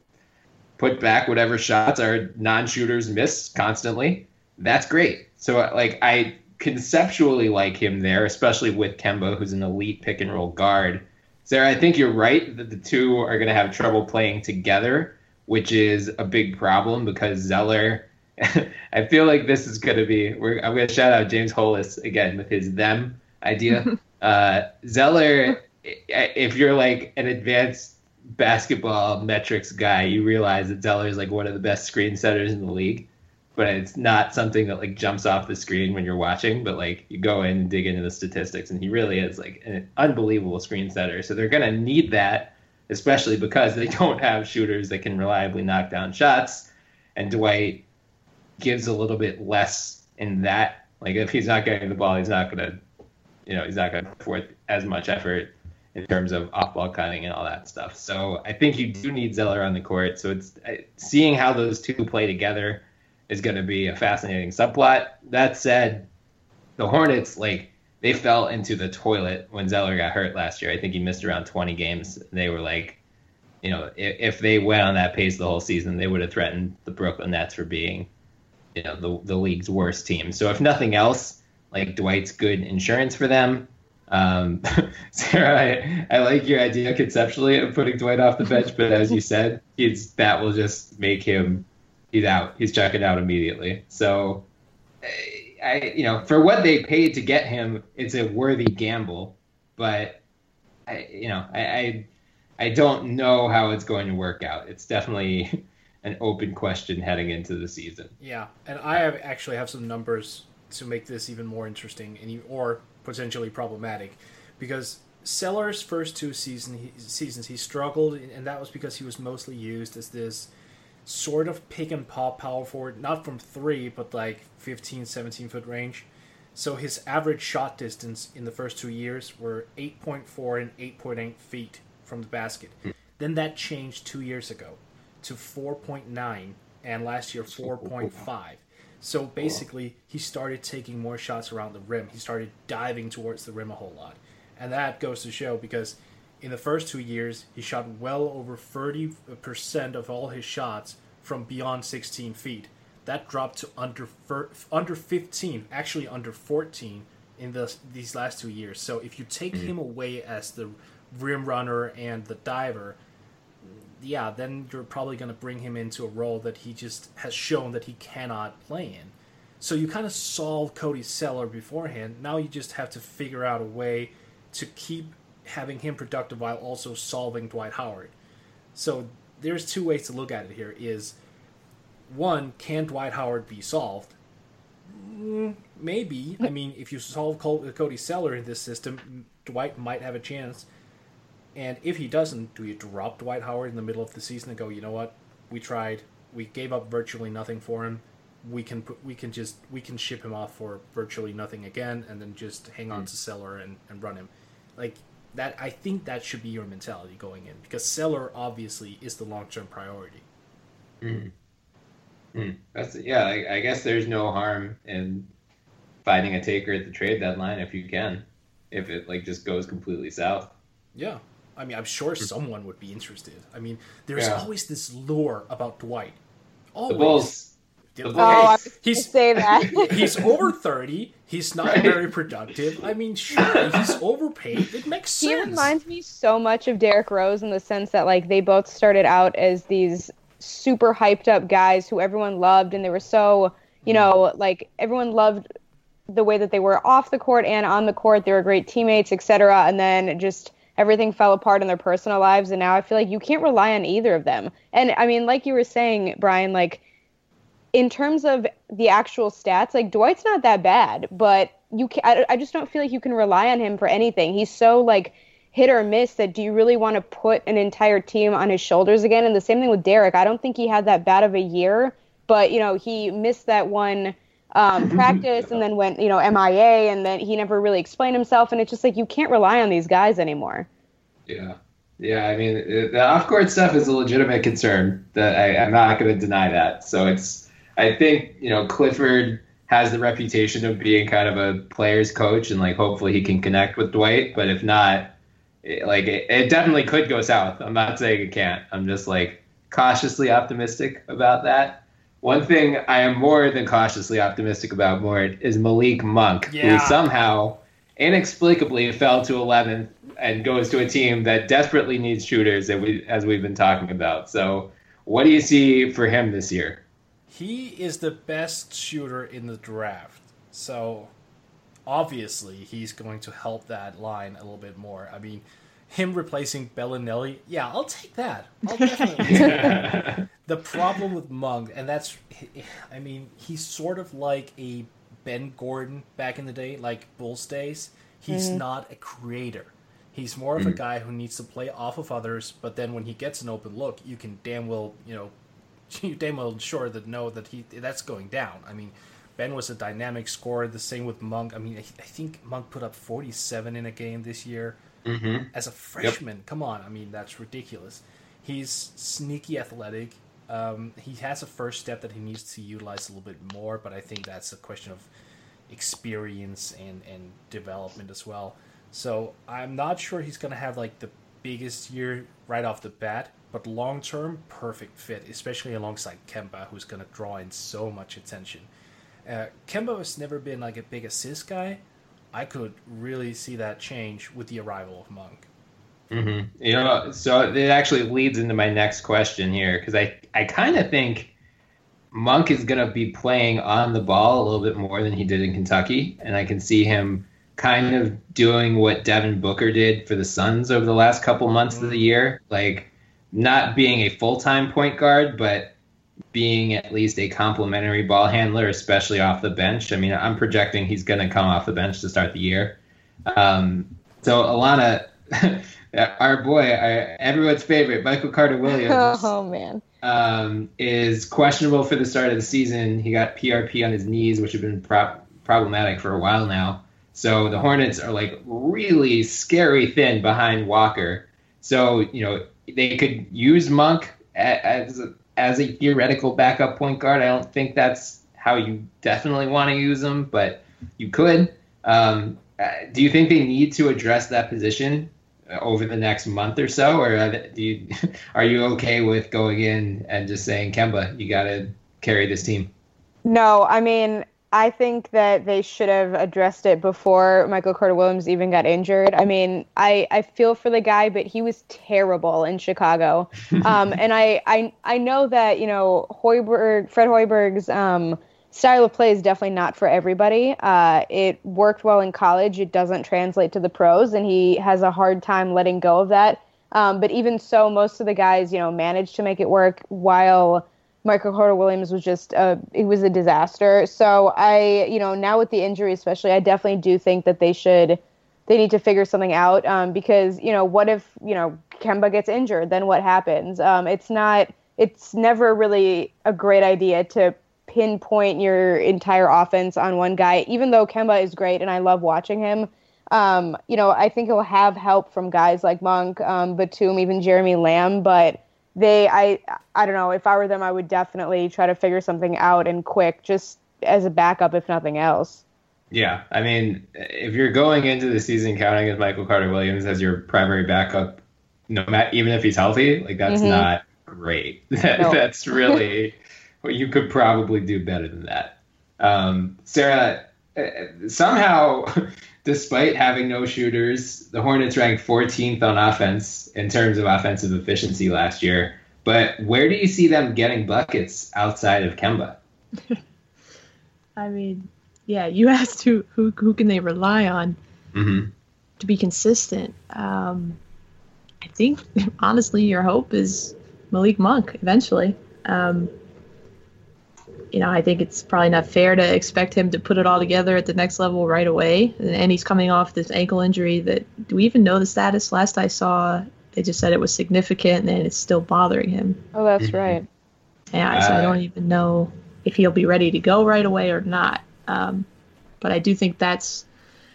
put back whatever shots our non-shooters miss constantly. That's great. So like I conceptually like him there, especially with Kemba, who's an elite pick and roll guard. Sarah, I think you're right that the two are going to have trouble playing together, which is a big problem because Zeller. I feel like this is going to be. We're, I'm going to shout out James Hollis again with his them idea. uh, Zeller, if you're like an advanced basketball metrics guy, you realize that Zeller is like one of the best screen setters in the league. But it's not something that like jumps off the screen when you're watching. But like you go in and dig into the statistics, and he really is like an unbelievable screen setter. So they're gonna need that, especially because they don't have shooters that can reliably knock down shots. And Dwight gives a little bit less in that. Like if he's not getting the ball, he's not gonna, you know, he's not gonna put forth as much effort in terms of off-ball cutting and all that stuff. So I think you do need Zeller on the court. So it's seeing how those two play together is going to be a fascinating subplot. That said, the Hornets like they fell into the toilet when Zeller got hurt last year. I think he missed around 20 games. They were like, you know, if, if they went on that pace the whole season, they would have threatened the Brooklyn Nets for being, you know, the the league's worst team. So if nothing else, like Dwight's good insurance for them. Um, Sarah, I, I like your idea conceptually of putting Dwight off the bench, but as you said, he's that will just make him he's out. He's checking out immediately. So, I you know for what they paid to get him, it's a worthy gamble. But I you know I I, I don't know how it's going to work out. It's definitely an open question heading into the season. Yeah, and I have actually have some numbers to make this even more interesting and or potentially problematic, because Zeller's first two season he, seasons he struggled, and that was because he was mostly used as this sort of pick and pop power forward, not from three, but like 15, 17 foot range. So his average shot distance in the first two years were 8.4 and 8.8 feet from the basket. Hmm. Then that changed two years ago to 4.9 and last year 4.5. So basically, he started taking more shots around the rim. He started diving towards the rim a whole lot. And that goes to show because in the first two years, he shot well over 30% of all his shots from beyond 16 feet. That dropped to under under 15, actually under 14 in the, these last two years. So if you take him away as the rim runner and the diver, yeah, then you're probably going to bring him into a role that he just has shown that he cannot play in. So you kind of solved Cody Zeller beforehand. Now you just have to figure out a way to keep having him productive while also solving Dwight Howard. So there's two ways to look at it here is one, can Dwight Howard be solved? Mm, maybe. I mean, if you solve Cody Zeller in this system, Dwight might have a chance. And if he doesn't, do you drop Dwight Howard in the middle of the season and go, you know what? We tried. We gave up virtually nothing for him. We can put, we can just we can ship him off for virtually nothing again, and then just hang on to Zeller and, and run him. Like that, I think that should be your mentality going in because Zeller obviously is the long term priority. Hmm. That's yeah. I, I guess there's no harm in finding a taker at the trade deadline if you can, if it like just goes completely south. Yeah. I mean, I'm sure hmm. someone would be interested. I mean, there's Yeah. always this lore about Dwight. The Always. Bulls, Oh, I was he's say that. he's over thirty. He's not very productive. I mean, sure, he's overpaid. It makes He sense. reminds me so much of Derrick Rose in the sense that like they both started out as these super hyped up guys who everyone loved and they were so, you hmm. know, like everyone loved the way that they were off the court and on the court. They were great teammates, etc. And then just everything fell apart in their personal lives and now I feel like you can't rely on either of them. And I mean, like you were saying, Bryan, like in terms of the actual stats, like Dwight's not that bad, but you can, I, I just don't feel like you can rely on him for anything. He's so like hit or miss that do you really want to put an entire team on his shoulders again? And the same thing with Derrick. I don't think he had that bad of a year, but you know he missed that one um, practice and then went you know MIA, and then he never really explained himself. And it's just like you can't rely on these guys anymore. Yeah. Yeah, I mean, the off-court stuff is a legitimate concern. That I, I'm not going to deny that. So it's, I think, you know, Clifford has the reputation of being kind of a player's coach, and like hopefully he can connect with Dwight. But if not, it, like it, it definitely could go south. I'm not saying it can't. I'm just like cautiously optimistic about that. One thing I am more than cautiously optimistic about more is Malik Monk, Yeah. who somehow inexplicably fell to 11th and goes to a team that desperately needs shooters, that we, as we've been talking about. So, what do you see for him this year? He is the best shooter in the draft. So obviously he's going to help that line a little bit more. I mean, him replacing Belinelli, yeah, I'll take that. I'll definitely take that. The problem with Monk, and that's, I mean, he's sort of like a Ben Gordon back in the day, like Bulls days. He's mm. not a creator. He's more of a mm. guy who needs to play off of others, but then when he gets an open look, you can damn well, you know, you damn well sure that know that he that's going down. I mean, Ben was a dynamic scorer. The same with Monk. I mean, I, I think Monk put up 47 in a game this year as a freshman. Come on, I mean that's ridiculous. He's sneaky athletic. Um, he has a first step that he needs to utilize a little bit more, but I think that's a question of experience and and development as well. So I'm not sure he's gonna have like the biggest year right off the bat, but long term, perfect fit, especially alongside Kemba, who's gonna draw in so much attention. Uh, Kemba has never been like a big assist guy. I could really see that change with the arrival of Monk. Mm-hmm. You know, so it actually leads into my next question here because I, I kind of think Monk is going to be playing on the ball a little bit more than he did in Kentucky, and I can see him kind of doing what Devin Booker did for the Suns over the last couple months of the mm. year, like not being a full time point guard, but being at least a complimentary ball handler, especially off the bench. I mean, I'm projecting he's going to come off the bench to start the year. Um, so Allana, our boy, our, everyone's favorite, Michael Carter Williams, Oh man. um, is questionable for the start of the season. He got PRP on his knees, which have been pro- problematic for a while now. So the Hornets are like really scary thin behind Walker. So you know they could use Monk as a, as a theoretical backup point guard. I don't think that's how you definitely want to use him, but you could. Um, do you think they need to address that position over the next month or so, or do you, are you okay with going in and just saying, Kemba, you got to carry this team? No, I mean, I think that they should have addressed it before Michael Carter Williams even got injured. I mean, I, I feel for the guy, but he was terrible in Chicago. Um, and I, I I know that, you know, Hoiberg, Fred Hoiberg's um, style of play is definitely not for everybody. Uh, it worked well in college. It doesn't translate to the pros, and he has a hard time letting go of that. Um, but even so, most of the guys, you know, managed to make it work while Michael Carter Williams was just it was a disaster. So I, you know, now with the injury especially, I definitely do think that they should they need to figure something out um, because you know what if you know Kemba gets injured, then what happens? Um, it's not it's never really a great idea to pinpoint your entire offense on one guy, even though Kemba is great and I love watching him. Um, you know, I think he'll have help from guys like Monk, um, Batum, even Jeremy Lamb, but they I I don't know if I were them I would definitely try to figure something out and quick just as a backup if nothing else. Yeah, I mean, if you're going into the season counting as Michael Carter Williams as your primary backup, no matter even if he's healthy, like that's Mhm. not great. That, No. That's really what you could probably do better than that. Um, Sarah, somehow, despite having no shooters, the Hornets ranked 14th on offense in terms of offensive efficiency last year. But where do you see them getting buckets outside of Kemba? I mean, yeah, you asked who who who can they rely on mm-hmm. to be consistent. Um, I think honestly, your hope is Malik Monk eventually. Um, you know, I think it's probably not fair to expect him to put it all together at the next level right away. And he's coming off this ankle injury that do we even know the status? Last I saw, they just said it was significant and it's still bothering him. Oh, that's right. Yeah, so I don't even know if he'll be ready to go right away or not. Um, but I do think that's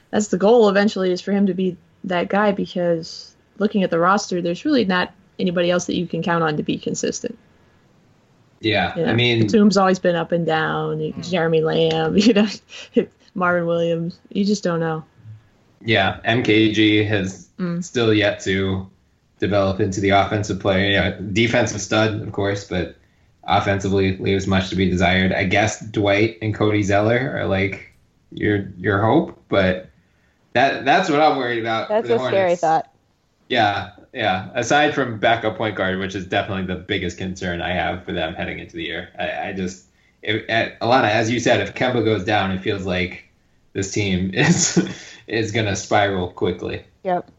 that's the goal eventually is for him to be that guy because looking at the roster, there's really not anybody else that you can count on to be consistent. Yeah, You know, I mean, Batum's always been up and down. Jeremy Lamb, you know, Marvin Williams. You just don't know. yeah, MKG has Mm. still yet to develop into the offensive player. Yeah, defensive stud, of course, but offensively leaves much to be desired. I guess Dwight and Cody Zeller are like your your hope, but that that's what I'm worried about. That's for the a scary thought. Yeah, yeah. Aside from backup point guard, which is definitely the biggest concern I have for them heading into the year, I, I just, if, at, Allana, as you said, if Kemba goes down, it feels like this team is is gonna spiral quickly. Yep.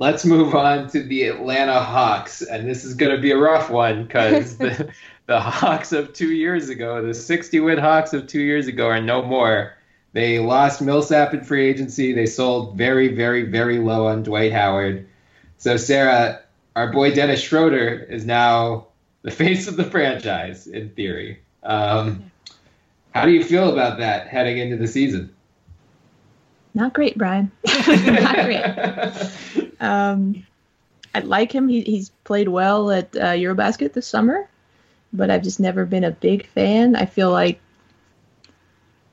Let's move on to the Atlanta Hawks, and this is going to be a rough one because the, the Hawks of two years ago, the 60 win Hawks of two years ago, are no more. They lost Millsap in free agency. They sold very, very, very low on Dwight Howard. So, Sarah, our boy Dennis Schroder is now the face of the franchise in theory. Um, how do you feel about that heading into the season? Not great, Bryan. Not great. Um, I like him. He, he's played well at uh, Eurobasket this summer, but I've just never been a big fan. I feel like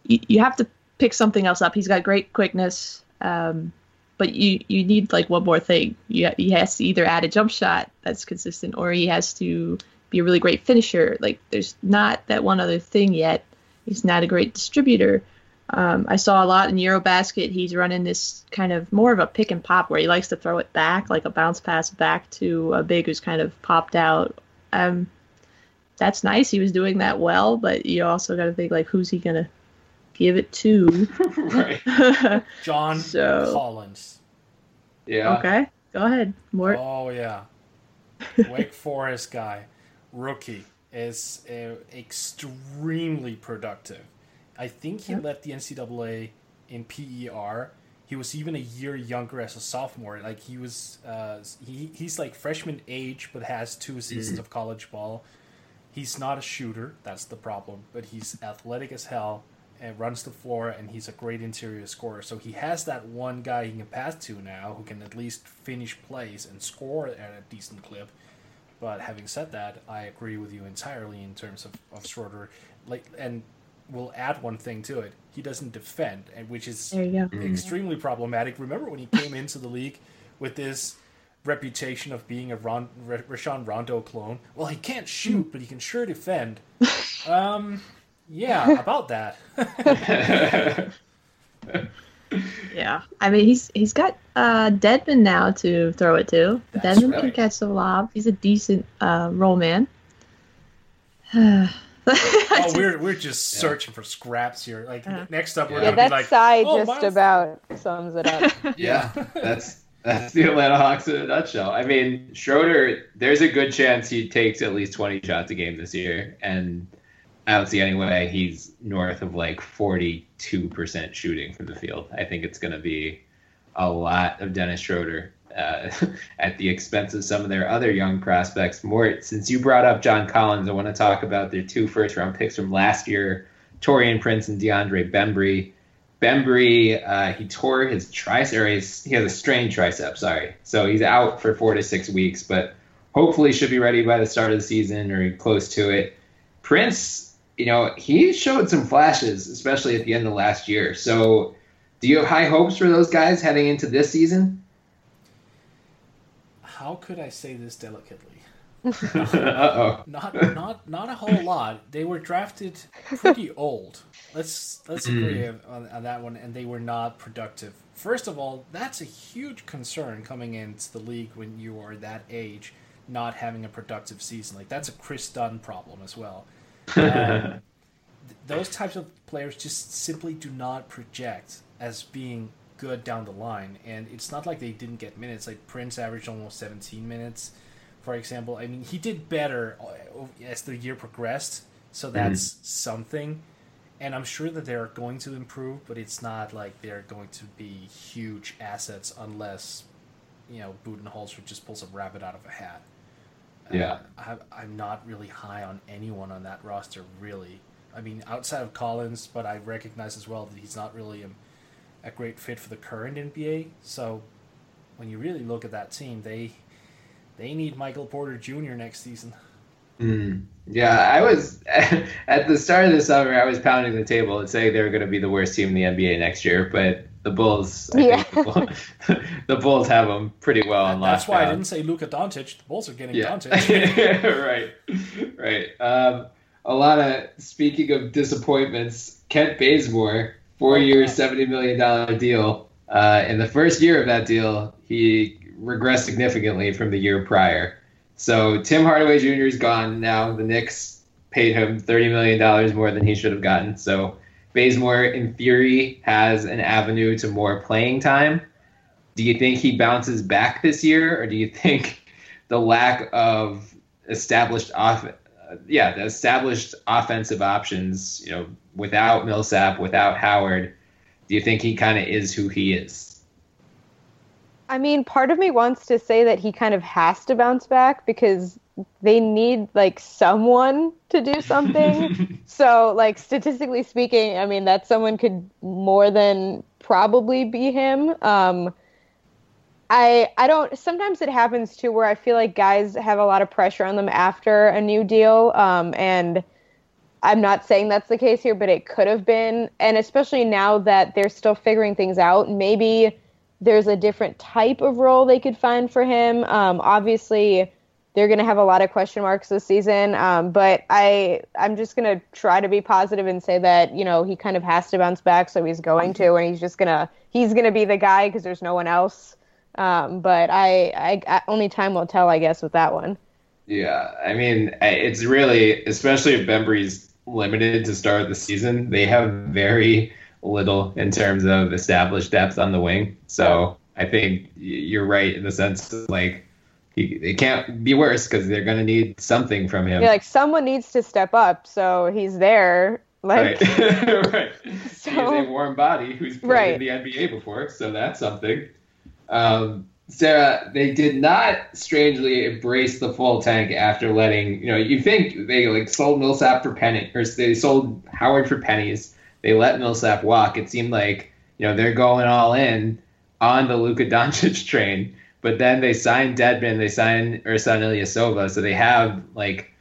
you, you have to pick something else up. He's got great quickness, um, but you, you need like one more thing. You, he has to either add a jump shot that's consistent, or he has to be a really great finisher. Like there's not that one other thing yet. He's not a great distributor. Um, I saw a lot in Eurobasket. He's running this kind of more of a pick and pop where he likes to throw it back, like a bounce pass back to a big who's kind of popped out. Um, that's nice. He was doing that well, but you also got to think like, who's he gonna give it to? right. John So- Collins. Yeah. okay, go ahead. More. Oh yeah, Wake Forest guy, rookie is uh, extremely productive. I think he left the NCAA in PER. He was even a year younger as a sophomore. Like he was, uh, he he's like freshman age, but has two seasons of college ball. He's not a shooter. That's the problem. But he's athletic as hell and runs the floor, and he's a great interior scorer. So he has that one guy he can pass to now who can at least finish plays and score at a decent clip. But having said that, I agree with you entirely in terms of, of Schroder. Like, and we'll add one thing to it. He doesn't defend, and which is There you go. extremely problematic. Remember when he came into the league with this reputation of being a Ron, R- Rajon Rondo clone? Well, he can't shoot, but he can sure defend. Um, yeah, about that. Yeah, I mean he's he's got uh, Dedmon now to throw it to. That's Dedmon right. can catch the lob. He's a decent uh, roll man. oh, we're we're just searching for scraps here. Like next up, we're Yeah, gonna that be like, side oh, just Miles- about sums it up. Yeah, that's that's the Atlanta Hawks in a nutshell. I mean, Schroder, there's a good chance he takes at least 20 shots a game this year, and I don't see any way he's north of like 42% shooting from the field. I think it's going to be a lot of Dennis Schroder uh, at the expense of some of their other young prospects. Mort, since you brought up John Collins, I want to talk about their two first round picks from last year, Taurean Prince and DeAndre Bembry. Bembry, uh, he tore his tricep, he has a strained tricep, sorry. So he's out for four to six weeks, but hopefully should be ready by the start of the season or close to it. Prince, you know, he showed some flashes, especially at the end of last year. So do you have high hopes for those guys heading into this season? how could I say this delicately? Uh-oh. Not not not a whole lot. They were drafted pretty old. Let's let's hmm. agree on, on that one, and they were not productive. First of all, that's a huge concern coming into the league when you are that age, not having a productive season. Like that's a Kris Dunn problem as well. Um, those types of players just simply do not project as being good down the line, and it's not like they didn't get minutes. Like Prince averaged almost 17 minutes, for example. I mean, he did better uh, as the year progressed, so that's something. And I'm sure that they're going to improve, but it's not like they're going to be huge assets unless, you know, Budenholzer just pulls a rabbit out of a hat. Yeah. Uh, I, I'm not really high on anyone on that roster, really. I mean, outside of Collins, but I recognize as well that he's not really a, a great fit for the current NBA. So when you really look at that team, they they need Michael Porter Jr. next season. Mm. Yeah, I was at the start of the summer. I was pounding the table and saying they were going to be the worst team in the NBA next year. But the Bulls, I Yeah. think the, Bull- the Bulls have them pretty well on That's why I didn't say Luka Doncic. The Bulls are getting Yeah. Doncic. right, right. Um, a lot of speaking of disappointments, Kent Bazemore, four year, seventy million dollar deal. Uh, in the first year of that deal, he regressed significantly from the year prior. So Tim Hardaway Jr. is gone now. The Knicks paid him thirty million dollars more than he should have gotten. So Bazemore, in theory, has an avenue to more playing time. Do you think he bounces back this year, or do you think the lack of established off, yeah, the established offensive options, you know, without Millsap, without Howard, do you think he kind of is who he is? I mean, part of me wants to say that he kind of has to bounce back because they need like someone to do something. so, like statistically speaking, I mean that someone could more than probably be him. Um, I I don't. Sometimes it happens too, where I feel like guys have a lot of pressure on them after a new deal, um, and I'm not saying that's the case here, but it could have been. And especially now that they're still figuring things out, maybe there's a different type of role they could find for him. Um, obviously, they're going to have a lot of question marks this season, um, but I I'm just going to try to be positive and say that you know he kind of has to bounce back, so he's going to, and he's just gonna he's gonna be the guy because there's no one else. Um, but I, I, I only time will tell, I guess, with that one. Yeah, I mean, it's really, especially if Bembry's limited to start the season, they have very little in terms of established depth on the wing. So I think you're right in the sense like, he, it can't be worse because they're going to need something from him. Yeah, like someone needs to step up, so he's there. Like, right. right. So- He's a warm body who's played Right. in the NBA before, so that's something. Um, Sarah, they did not strangely embrace the full tank after letting you know. You think they like sold Millsap for penny, or they sold Howard for pennies. They let Millsap walk. It seemed like you know they're going all in on the Luka Doncic train. But then they signed Dedmon, they signed Ersan Ilyasova, so they have like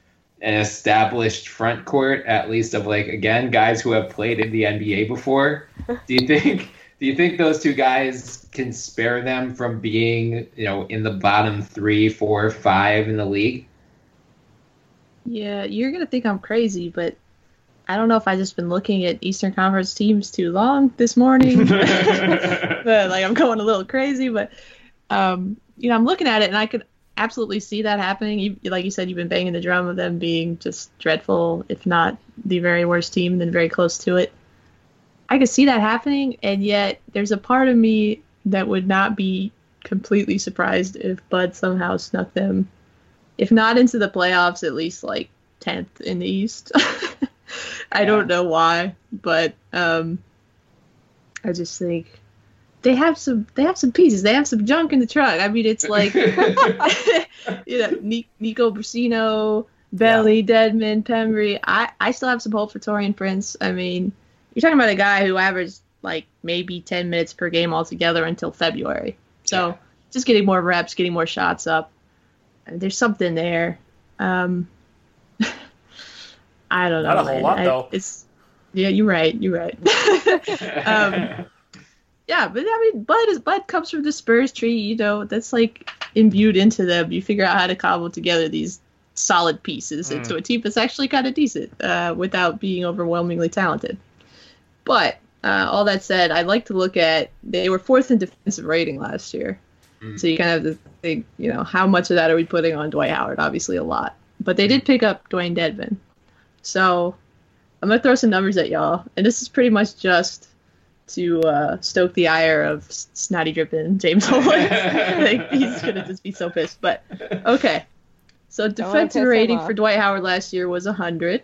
an established front court, at least of like again guys who have played in the NBA before. Do you think? Do you think those two guys can spare them from being, you know, in the bottom three, four, five in the league? Yeah, you're gonna think I'm crazy, but I don't know if I just been looking at Eastern Conference teams too long this morning. but like I'm going a little crazy, but um, you know, I'm looking at it and I could absolutely see that happening. You, like you said, you've been banging the drum of them being just dreadful, if not the very worst team, then very close to it. I could see that happening, and yet there's a part of me that would not be completely surprised if Bud somehow snuck them, if not into the playoffs, at least like 10th in the East. I don't know why, but um, I just think they have some they have some pieces. They have some junk in the truck. I mean, it's like you know Nico Brussino, Belly, Dedmon, Bembry. I I still have some hope for Taurean Prince. I mean, you're talking about a guy who averaged like maybe 10 minutes per game altogether until February. So Yeah. just getting more reps, getting more shots up. There's something there. Um, I don't know. Not a whole man. lot, I- though. It's yeah, you're right. You're right. um, Yeah, but I mean, Bud is Bud comes from the Spurs tree. You know, that's like imbued into them. You figure out how to cobble together these solid pieces Mm. into a team that's actually kind of decent uh, without being overwhelmingly talented. But uh, all that said, I'd like to look at they were fourth in defensive rating last year, so you kind of have to think, you know, how much of that are we putting on Dwight Howard? Obviously, a lot. But they did pick up Dewayne Dedmon, so I'm gonna throw some numbers at y'all, and this is pretty much just to uh, stoke the ire of snotty dripping James Holland. like, he's gonna just be so pissed. But okay, so defensive rating for Dwight Howard last year was 100.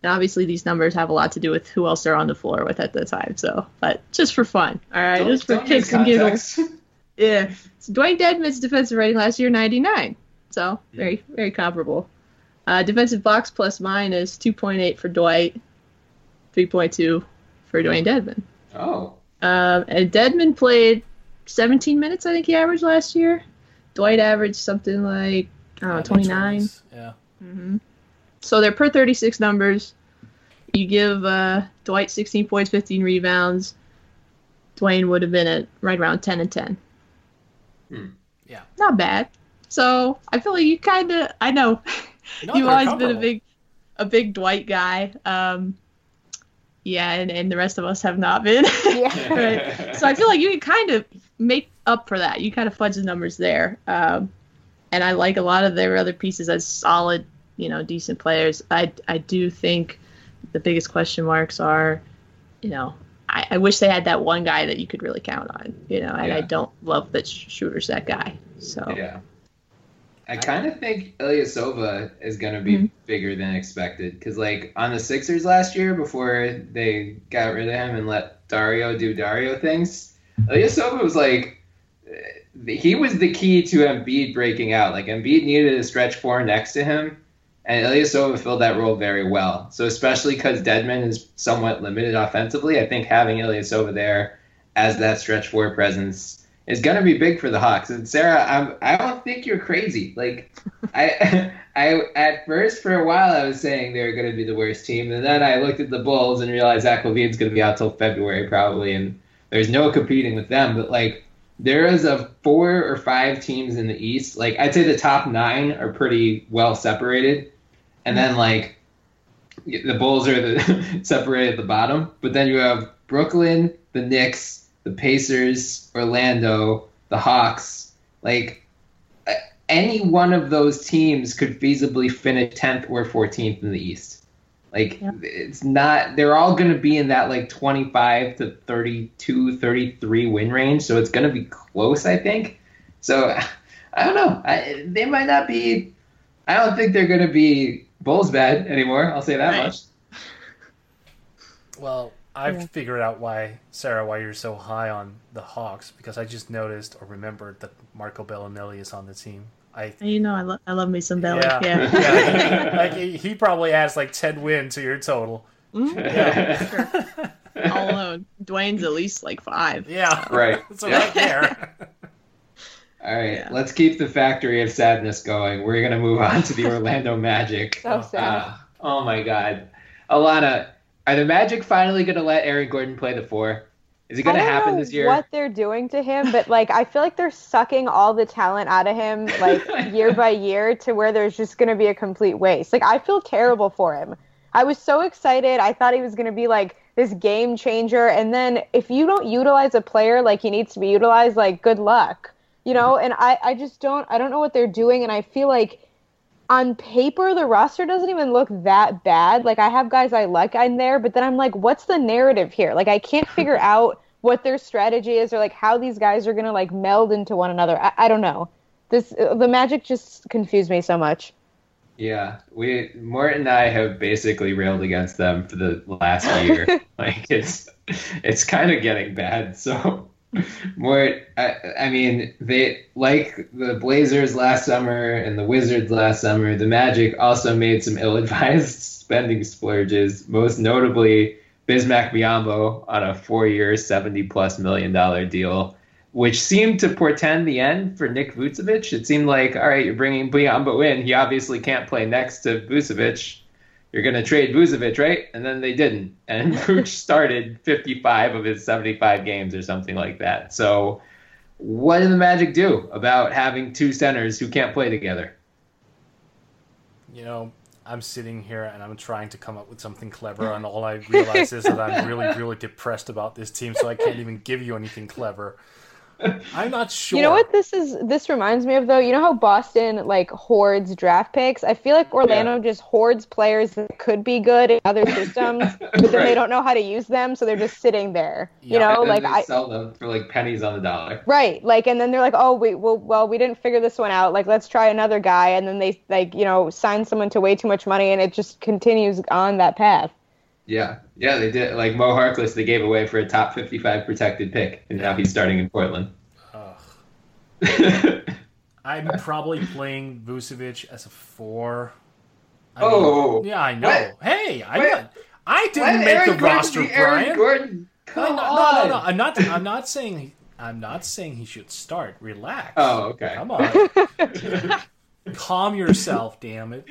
And obviously, these numbers have a lot to do with who else they're on the floor with at the time. So, but just for fun, all right, Don't- just for kicks and giggles. Yeah. So Dewayne Dedmon's defensive rating last year 99. So very very comparable. Uh, defensive box plus minus 2.8 for Dwight, 3.2 for Dewayne Dedmon. Oh, Um, and Dedmon played 17 minutes. I think he averaged last year. Dwight averaged something like I don't know 29. Yeah. Mhm. So they're per 36 numbers. You give uh, Dwight 16 points, 15 rebounds. Dewayne would have been at right around 10 and 10. Yeah. Not bad. So I feel like you kind of I know No, you've always been a big a big Dwight guy. Um, yeah, and, and the rest of us have not been. Yeah. right. So I feel like you can kind of make up for that. You kind of fudge the numbers there. Um, and I like a lot of their other pieces as solid, you know, decent players. I I do think the biggest question marks are, you know, I, I wish they had that one guy that you could really count on, you know, and I don't love that Sh- Shooter's that guy. So yeah. I kind of think Ilyasova is going to be Mhm. bigger than expected because, like, on the Sixers last year, before they got rid of him and let Dario do Dario things, Ilyasova was like, he was the key to Embiid breaking out. Like, Embiid needed a stretch four next to him, and Ilyasova filled that role very well. So, especially because Dedmon is somewhat limited offensively, I think having Ilyasova there as that stretch four presence is going to be big for the Hawks. And Sarah, I'm, I don't think you're crazy. Like, I, I at first for a while I was saying they were going to be the worst team, and then I looked at the Bulls and realized Zach LaVine's going to be out till February probably, and there's no competing with them. But like, there is a four or five teams in the East. Like, I'd say the top nine are pretty well separated, and then mm-hmm. like the Bulls are the separated at the bottom, but then you have Brooklyn, the Knicks, the Pacers, Orlando, the Hawks. Like any one of those teams could feasibly finish 10th or 14th in the East. Like Yeah. it's not they're all going to be in that like 25 to 32, 33 win range, so it's going to be close, I think. So I don't know. I, they might not be I don't think they're going to be Bulls bad anymore. I'll say that Right. much. Well, I've Yeah. figured out why, Sarah, why you're so high on the Hawks because I just noticed or remembered that Marco Belinelli is on the team. I you know I, lo- I love me some Belly. yeah, Yeah. yeah. like he, he probably adds like ten wins to your total. Yeah, All alone. Dewayne's at least like five. yeah, Right. So Yeah. right there. All right, Yeah. let's keep the factory of sadness going. We're gonna move on to the Orlando Magic. So sad. Ah, oh my God, Allana, are the Magic finally gonna let Aaron Gordon play the four? Is it I don't happen this year? What they're doing to him, but like I feel like they're sucking all the talent out of him, like year by year, to where there's just gonna be a complete waste. Like I feel terrible for him. I was so excited. I thought he was gonna be like this game changer, and then if you don't utilize a player like he needs to be utilized, like good luck, you know. Mm-hmm. And I, I just don't, I don't know what they're doing, and I feel like on paper the roster doesn't even look that bad. Like I have guys I like in there, but then I'm like, what's the narrative here? Like I can't figure out what their strategy is or like how these guys are gonna like meld into one another. I, I don't know. This uh, the magic just confused me so much. Yeah, we Mort and I have basically railed against them for the last year. like it's it's kind of getting bad. So Mort, I, I mean, they like the Blazers last summer and the Wizards last summer. The Magic also made some ill-advised spending splurges, most notably Bismack Biyombo on a four-year, seventy-plus million dollar deal which seemed to portend the end for Nick Vucevic. It seemed like, all right, you're bringing Biyombo in. He obviously can't play next to Vucevic. You're going to trade Vucevic, right? And then they didn't. And Vooch started 55 of his 75 games or something like that. So, what did the Magic do about having two centers who can't play together? You know, I'm sitting here and I'm trying to come up with something clever, and all I realize is that I'm really, really depressed about this team, so I can't even give you anything clever. I'm not sure. You know what this is? This reminds me of though. You know how Boston like hoards draft picks. I feel like Orlando yeah. just hoards players that could be good in other systems, but then right. they don't know how to use them, so they're just sitting there. Yeah. You know, like I sell them for like pennies on the dollar. Right. Like, and then they're like, oh wait, well, well, we didn't figure this one out. Like, let's try another guy, and then they like you know sign someone to way too much money, and it just continues on that path. Yeah, yeah, they did. Like Mo Harkless, they gave away for a top 55 protected pick, and now he's starting in Portland. I'm probably playing Vucevic as a four. I mean, oh, yeah, I know. What? Hey, I what? I didn't make Aaron the roster, Bryan. Gordon. Come no, on. No, no, no. I'm not. I'm not saying. I'm not saying he should start. Relax. Oh, okay. Come on. Calm yourself, damn it.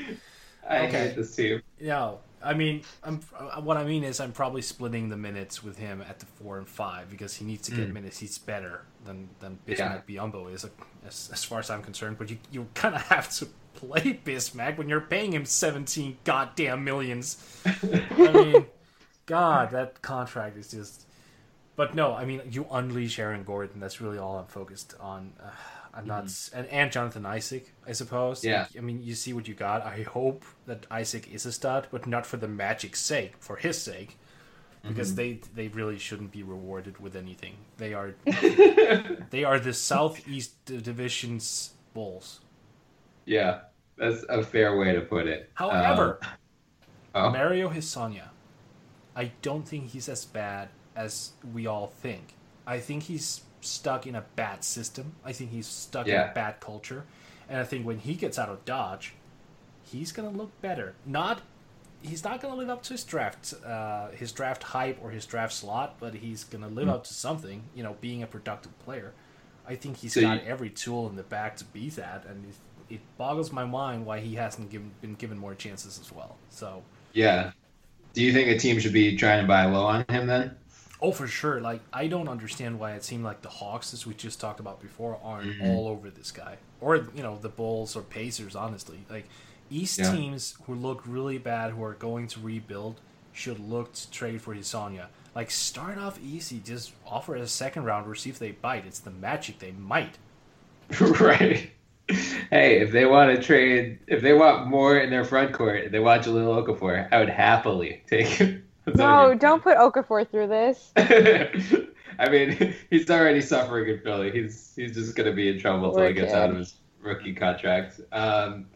I okay. hate this team. No, I mean, I'm, what I mean is I'm probably splitting the minutes with him at the four and five because he needs to get mm. minutes. He's better than than Bismack yeah. Biyombo is, as, as far as I'm concerned. But you you kind of have to play Bismack when you're paying him 17 goddamn millions. I mean, God, that contract is just. But no, I mean, you unleash Aaron Gordon. That's really all I'm focused on. Uh, I'm not, mm-hmm. and, and Jonathan Isaac, I suppose. Yeah. I mean, you see what you got. I hope that Isaac is a stud, but not for the Magic's sake, for his sake, because mm-hmm. they they really shouldn't be rewarded with anything. They are they are the Southeast Division's Bulls. Yeah, that's a fair way to put it. However, uh, oh. Mario Hezonja, I don't think he's as bad as we all think. I think he's stuck in a bad system. I think he's stuck yeah. in a bad culture. And I think when he gets out of Dodge, he's gonna look better. Not he's not gonna live up to his draft uh, his draft hype or his draft slot, but he's gonna live mm. up to something. You know, being a productive player. I think he's so got you, every tool in the bag to be that, and it, it boggles my mind why he hasn't given, been given more chances as well. So yeah, do you think a team should be trying to buy low on him then? Oh, for sure. Like I don't understand why it seemed like the Hawks, as we just talked about before, aren't mm-hmm. all over this guy, or you know the Bulls or Pacers. Honestly, like East yeah. teams who look really bad, who are going to rebuild, should look to trade for Hezonja. Like start off easy, just offer a second rounder, see if they bite. It's the Magic; they might. right. Hey, if they want to trade, if they want more in their front court, they want Jahlil Okafor, I would happily take it. No, don't put Okafor through this. I mean, he's already suffering in Philly. He's he's just going to be in trouble until he gets out of his rookie contract. Um,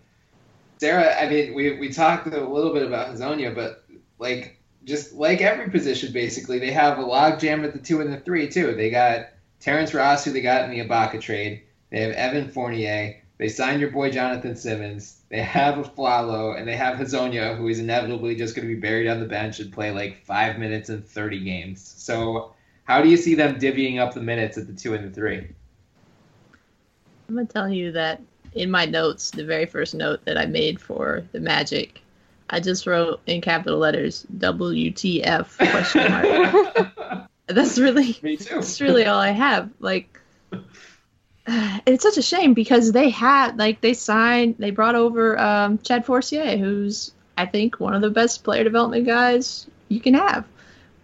Sarah, I mean, we we talked a little bit about Hezonja, but like just like every position, basically, they have a logjam at the two and the three too. They got Terrence Ross, who they got in the Ibaka trade. They have Evan Fournier. They signed your boy Jonathan Simmons. They have Afflalo, and they have Hezonja, who is inevitably just going to be buried on the bench and play like five minutes in 30 games. So, how do you see them divvying up the minutes at the two and the three? I'm going to tell you that in my notes, the very first note that I made for the Magic, I just wrote in capital letters WTF question mark. that's really Me too. That's really all I have. Like it's such a shame because they had like they signed they brought over um, Chad Forcier, who's I think one of the best player development guys you can have.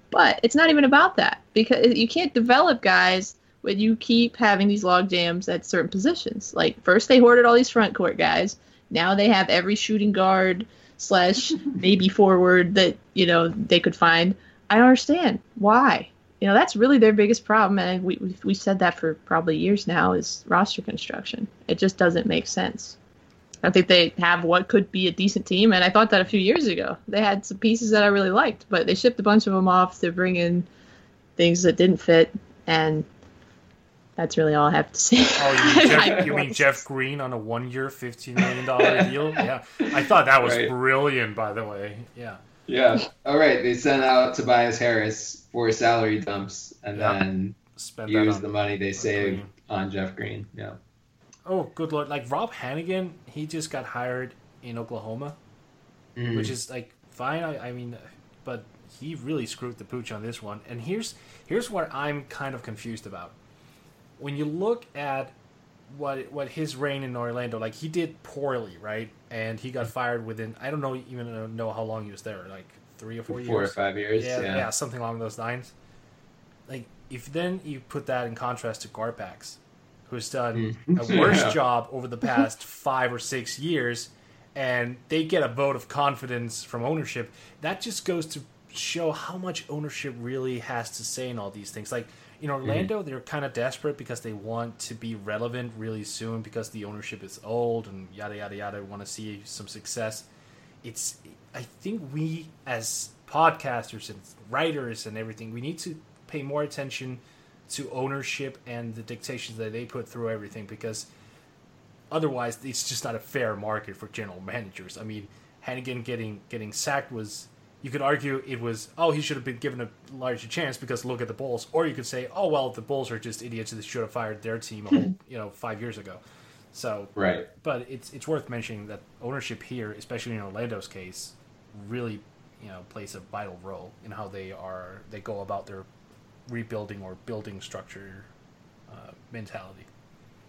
But it's not even about that because you can't develop guys when you keep having these log jams at certain positions. Like first they hoarded all these front court guys. Now they have every shooting guard slash maybe forward that you know they could find. I don't understand why you know that's really their biggest problem and we we said that for probably years now is roster construction it just doesn't make sense i think they have what could be a decent team and i thought that a few years ago they had some pieces that i really liked but they shipped a bunch of them off to bring in things that didn't fit and that's really all I have to say. Oh, you mean Jeff, you mean Jeff Green on a one-year, fifteen million dollar deal? Yeah, I thought that was right. brilliant. By the way, yeah. Yeah. All right. They sent out Tobias Harris for salary dumps and yep. then Spend use the money they saved Green. on Jeff Green. Yeah. Oh, good lord! Like Rob Hennigan, he just got hired in Oklahoma, mm. which is like fine. I, I mean, but he really screwed the pooch on this one. And here's here's what I'm kind of confused about. When you look at what what his reign in Orlando, like he did poorly, right? And he got fired within I don't know even know how long he was there, like three or four, Four years, or five years, yeah, yeah. something along those lines. Like if then you put that in contrast to Garpax, who's done Mm. a worse Yeah. job over the past five or six years, and they get a vote of confidence from ownership. That just goes to show how much ownership really has to say in all these things. Like in mm-hmm. Orlando, they're kind of desperate because they want to be relevant really soon because the ownership is old and yada yada yada. Want to see some success. It's I think we as podcasters and writers and everything, we need to pay more attention to ownership and the dictations that they put through everything because otherwise it's just not a fair market for general managers. I mean, Hennigan getting getting sacked was you could argue it was oh he should have been given a larger chance because look at the Bulls, or you could say oh well the Bulls are just idiots that should have fired their team a whole you know five years ago. So Right. but it's it's worth mentioning that ownership here, especially in Orlando's case, really you know plays a vital role in how they are they go about their rebuilding or building structure uh, mentality.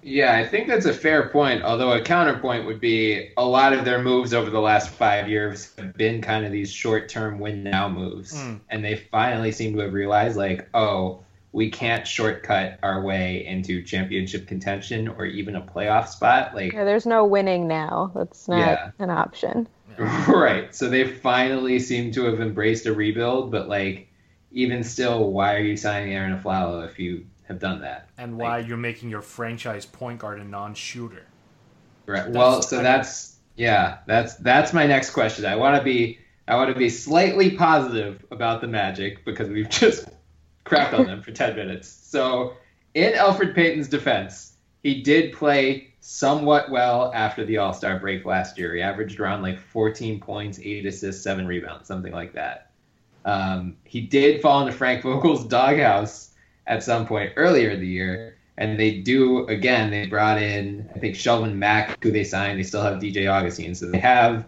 Yeah, I think that's a fair point. Although a counterpoint would be a lot of their moves over the last five years have been kind of these short-term win-now moves, Mm. and they finally seem to have realized, like, oh, we can't shortcut our way into championship contention or even a playoff spot. Like, Yeah, there's no winning now. That's not Yeah. an option. right. So they finally seem to have embraced a rebuild, but like, even still, why are you signing Arron Afflalo if you have done that? And why you're making your franchise point guard a non-shooter? Right. That's- well, so that's yeah, that's that's my next question. I want to be I want to be slightly positive about the Magic because we've just crapped on them for 10 minutes. So, in Elfrid Payton's defense, he did play somewhat well after the All-Star break last year. He averaged around like 14 points, 8 assists, 7 rebounds, something like that. Um, he did fall into Frank Vogel's doghouse at some point earlier in the year. And they do again. They brought in, I think, Shelvin Mack, who they signed. They still have DJ Augustin, so they have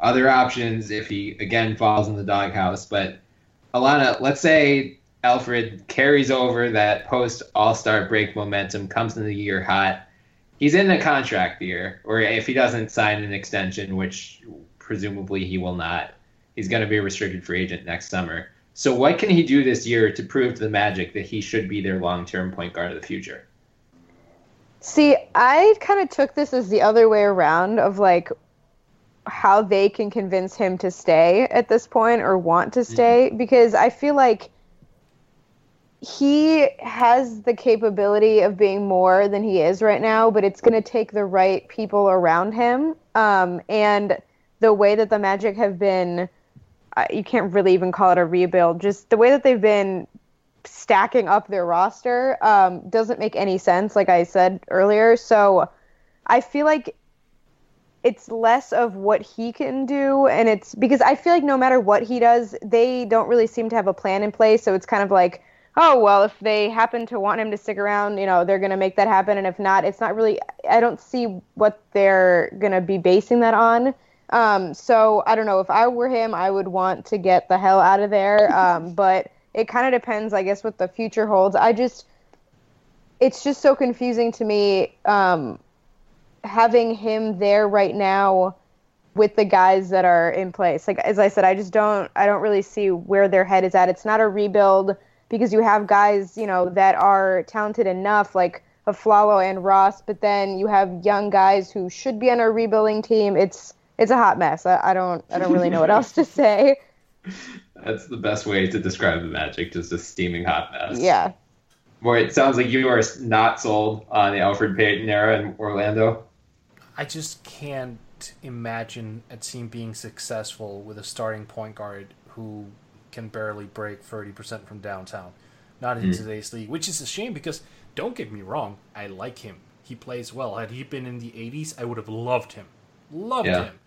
other options if he again falls in the doghouse. But Allana, let's say Elfrid carries over that post All Star break momentum, comes into the year hot. He's in a contract year, or if he doesn't sign an extension, which presumably he will not, he's going to be a restricted free agent next summer. So, what can he do this year to prove to the Magic that he should be their long term point guard of the future? See, I kind of took this as the other way around of like how they can convince him to stay at this point or want to stay because I feel like he has the capability of being more than he is right now, but it's going to take the right people around him. Um, and the way that the Magic have been, you can't really even call it a rebuild, just the way that they've been stacking up their roster um, doesn't make any sense, like I said earlier. So I feel like it's less of what he can do, and it's because I feel like no matter what he does, they don't really seem to have a plan in place. So it's kind of like, oh, well, if they happen to want him to stick around, you know, they're going to make that happen. And if not, it's not really, I don't see what they're going to be basing that on. Um, so I don't know. If I were him, I would want to get the hell out of there. Um, but it kind of depends, I guess, what the future holds. I just, it's just so confusing to me um, having him there right now with the guys that are in place. Like as I said, I just don't, I don't really see where their head is at. It's not a rebuild because you have guys, you know, that are talented enough, like Afflalo and Ross, but then you have young guys who should be on a rebuilding team. It's, it's a hot mess. I, I don't, I don't really know what else to say. That's the best way to describe the Magic, just a steaming hot mess. Yeah. Boy, it sounds like you are not sold on the Elfrid Payton era in Orlando. I just can't imagine a team being successful with a starting point guard who can barely break 30% from downtown. Not in Mm. today's league, which is a shame because don't get me wrong, I like him. He plays well. Had he been in the 80s, I would have loved him. Loved Yeah. him.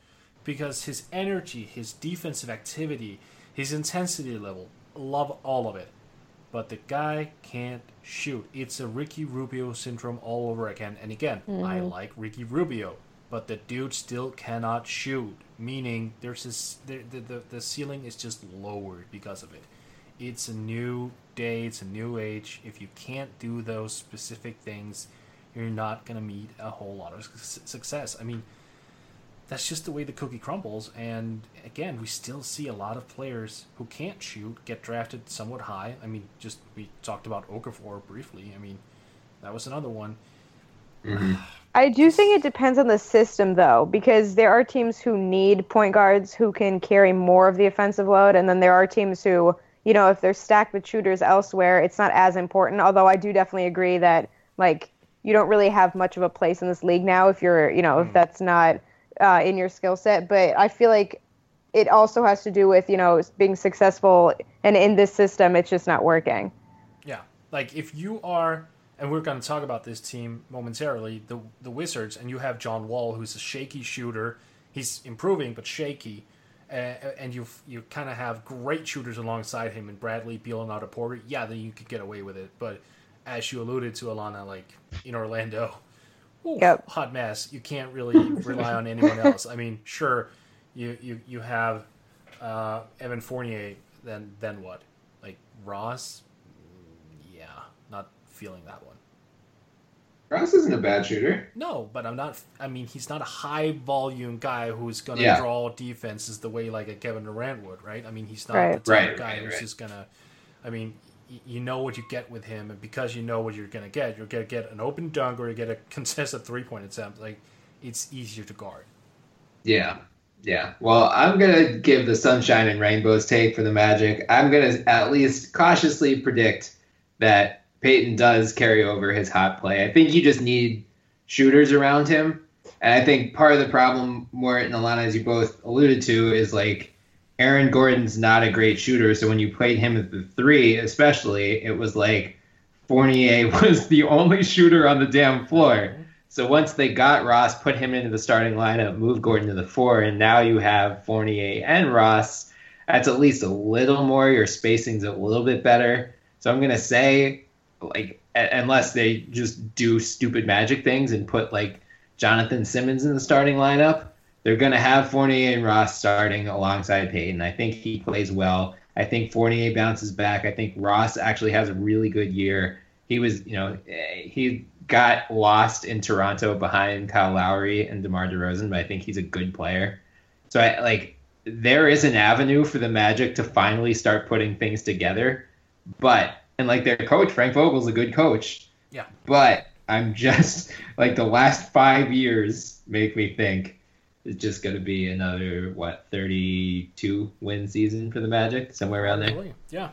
Because his energy, his defensive activity, his intensity level, love all of it. But the guy can't shoot. It's a Ricky Rubio syndrome all over again. And again, I Mhm. like Ricky Rubio, but the dude still cannot shoot. meaning there's this the, the the ceiling is just lowered because of it. It's a new day, it's a new age. If you can't do those specific things, you're not gonna meet a whole lot of su- success. I mean, that's just the way the cookie crumbles. And again, we still see a lot of players who can't shoot get drafted somewhat high. I mean, just we talked about Okafor briefly. I mean, that was another one. Mm-hmm. I do think it depends on the system, though, because there are teams who need point guards who can carry more of the offensive load, and then there are teams who, you know, if they're stacked with shooters elsewhere, it's not as important. Although I do definitely agree that, like, you don't really have much of a place in this league now if you're, you know, if mm. that's not uh, in your skill set. But I feel like it also has to do with, you know, being successful, and in this system, it's just not working. Yeah, like if you are, and we're going to talk about this team momentarily, the the Wizards, and you have John Wall, who's a shaky shooter. He's improving, but shaky. Uh, and you you kind of have great shooters alongside him, and Bradley, Beal, and Otto Porter. Yeah, then you could get away with it. But as you alluded to, Allana, like in Orlando, oof, Yep. hot mess. You can't really rely on anyone else. I mean, sure, you you you have uh, Evan Fournier. Then then what? Like Ross? Yeah, not feeling that one. Ross isn't a bad shooter. No, but I'm not. I mean, he's not a high volume guy who's gonna Yeah. draw defenses the way like a Kevin Durant would, right? I mean, he's not Right. the type Right, of guy right, who's right. just gonna. I mean, y- you know what you get with him, and because you know what you're gonna get, you're gonna get an open dunk or you get a contested three point attempt. Like, it's easier to guard. Yeah. Yeah. Well, I'm going to give the sunshine and rainbows take for the Magic. I'm going to at least cautiously predict that Payton does carry over his hot play. I think you just need shooters around him. And I think part of the problem, Mort and Allana, as you both alluded to, is like Aaron Gordon's not a great shooter. So when you played him at the three, especially, it was like Fournier was the only shooter on the damn floor. So once they got Ross, put him into the starting lineup, move Gordon to the four, and now you have Fournier and Ross. That's at least a little more. Your spacing's a little bit better. So I'm gonna say, like, a- unless they just do stupid magic things and put like Jonathan Simmons in the starting lineup, they're gonna have Fournier and Ross starting alongside Payton. I think he plays well. I think Fournier bounces back. I think Ross actually has a really good year. He was, you know, he got lost in Toronto behind Kyle Lowry and DeMar DeRozan, but I think he's a good player. So I like there is an avenue for the Magic to finally start putting things together. But and like their coach Frank Vogel's a good coach. Yeah. But I'm just like the last five years make me think it's just going to be another what 32 win season for the Magic somewhere around there. Yeah.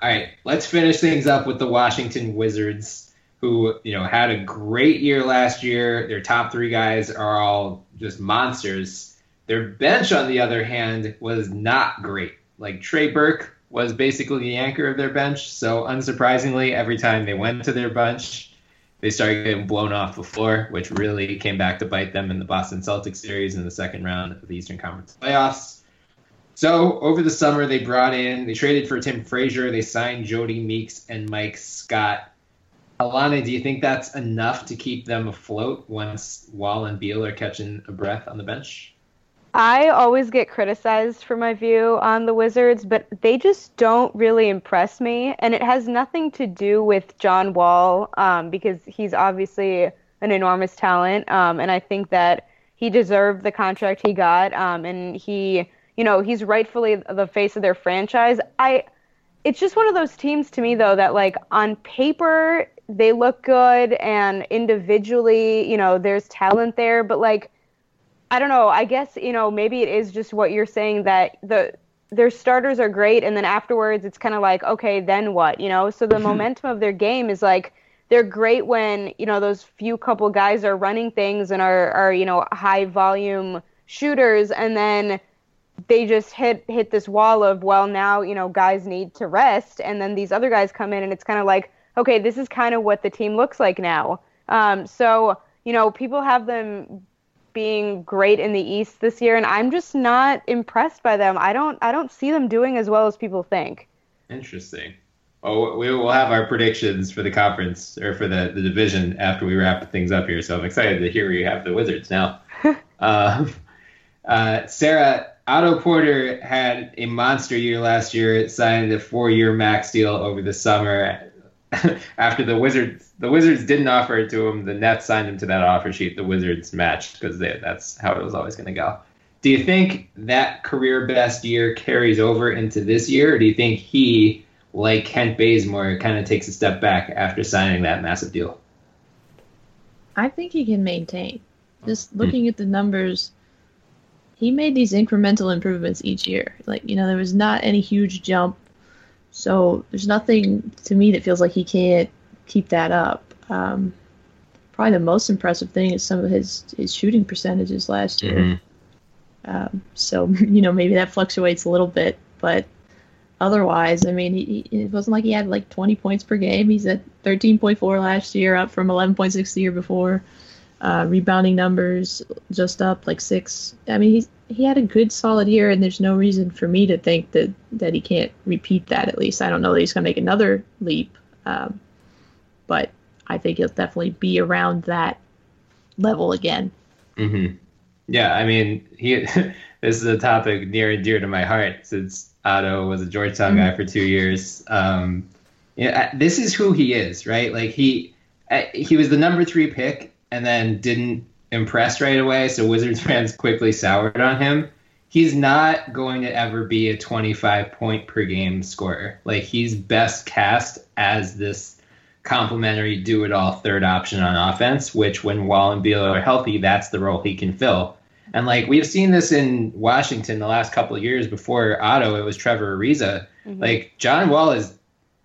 All right, let's finish things up with the Washington Wizards, who you know had a great year last year. Their top three guys are all just monsters. Their bench, on the other hand, was not great. Like Trey Burke was basically the anchor of their bench. So unsurprisingly, every time they went to their bench, they started getting blown off the floor, which really came back to bite them in the Boston Celtics series in the second round of the Eastern Conference playoffs. So over the summer, they brought in, they traded for Tim Frazier, they signed Jody Meeks and Mike Scott. Allana, do you think that's enough to keep them afloat once Wall and Beal are catching a breath on the bench? I always get criticized for my view on the Wizards, but they just don't really impress me. And it has nothing to do with John Wall, um, because he's obviously an enormous talent. Um, and I think that he deserved the contract he got. Um, and he, you know, he's rightfully the face of their franchise. I, it's just one of those teams to me, though, that like on paper, they look good and individually, you know, there's talent there, but like, I don't know. I guess you know maybe it is just what you're saying that the their starters are great, and then afterwards it's kind of like okay, then what? You know. So the momentum of their game is like they're great when you know those few couple guys are running things and are are you know high volume shooters, and then they just hit hit this wall of well now you know guys need to rest, and then these other guys come in and it's kind of like okay, this is kind of what the team looks like now. Um, so you know people have them being great in the East this year, and I'm just not impressed by them. I don't I don't see them doing as well as people think. Interesting. Oh, we will have our predictions for the conference or for the, the division after we wrap things up here. So I'm excited to hear where you have the Wizards now. uh, uh, Sarah, Otto Porter had a monster year last year, signed a four year max deal over the summer. after the Wizards, the Wizards didn't offer it to him. The Nets signed him to that offer sheet. The Wizards matched because that's how it was always going to go. Do you think that career best year carries over into this year, or do you think he, like Kent Bazemore, kind of takes a step back after signing that massive deal? I think he can maintain. Just hmm. looking at the numbers, he made these incremental improvements each year. Like, you know, there was not any huge jump. So there's nothing to me that feels like he can't keep that up. Um, probably the most impressive thing is some of his, his shooting percentages last year. Mm-hmm. Um, so, you know, maybe that fluctuates a little bit, but otherwise, I mean, he, he, it wasn't like he had like 20 points per game. He's at 13.4 last year, up from 11.6 the year before. Uh, rebounding numbers just up like six. I mean, he's he had a good solid year, and there's no reason for me to think that that he can't repeat that. At least I don't know that he's going to make another leap, um, but I think he'll definitely be around that level again. Mm-hmm. Yeah, I mean, he. this is a topic near and dear to my heart since Otto was a Georgetown mm-hmm. guy for two years. Um, yeah, this is who he is, right? Like he he was the number three pick and then didn't impress right away, so Wizards fans quickly soured on him. He's not going to ever be a 25 point per game scorer. Like he's best cast as this complementary do it all third option on offense, which when Wall and Beal are healthy, that's the role he can fill. And like we've seen this in Washington the last couple of years before Otto, it was Trevor Ariza. Mm-hmm. Like John Wall is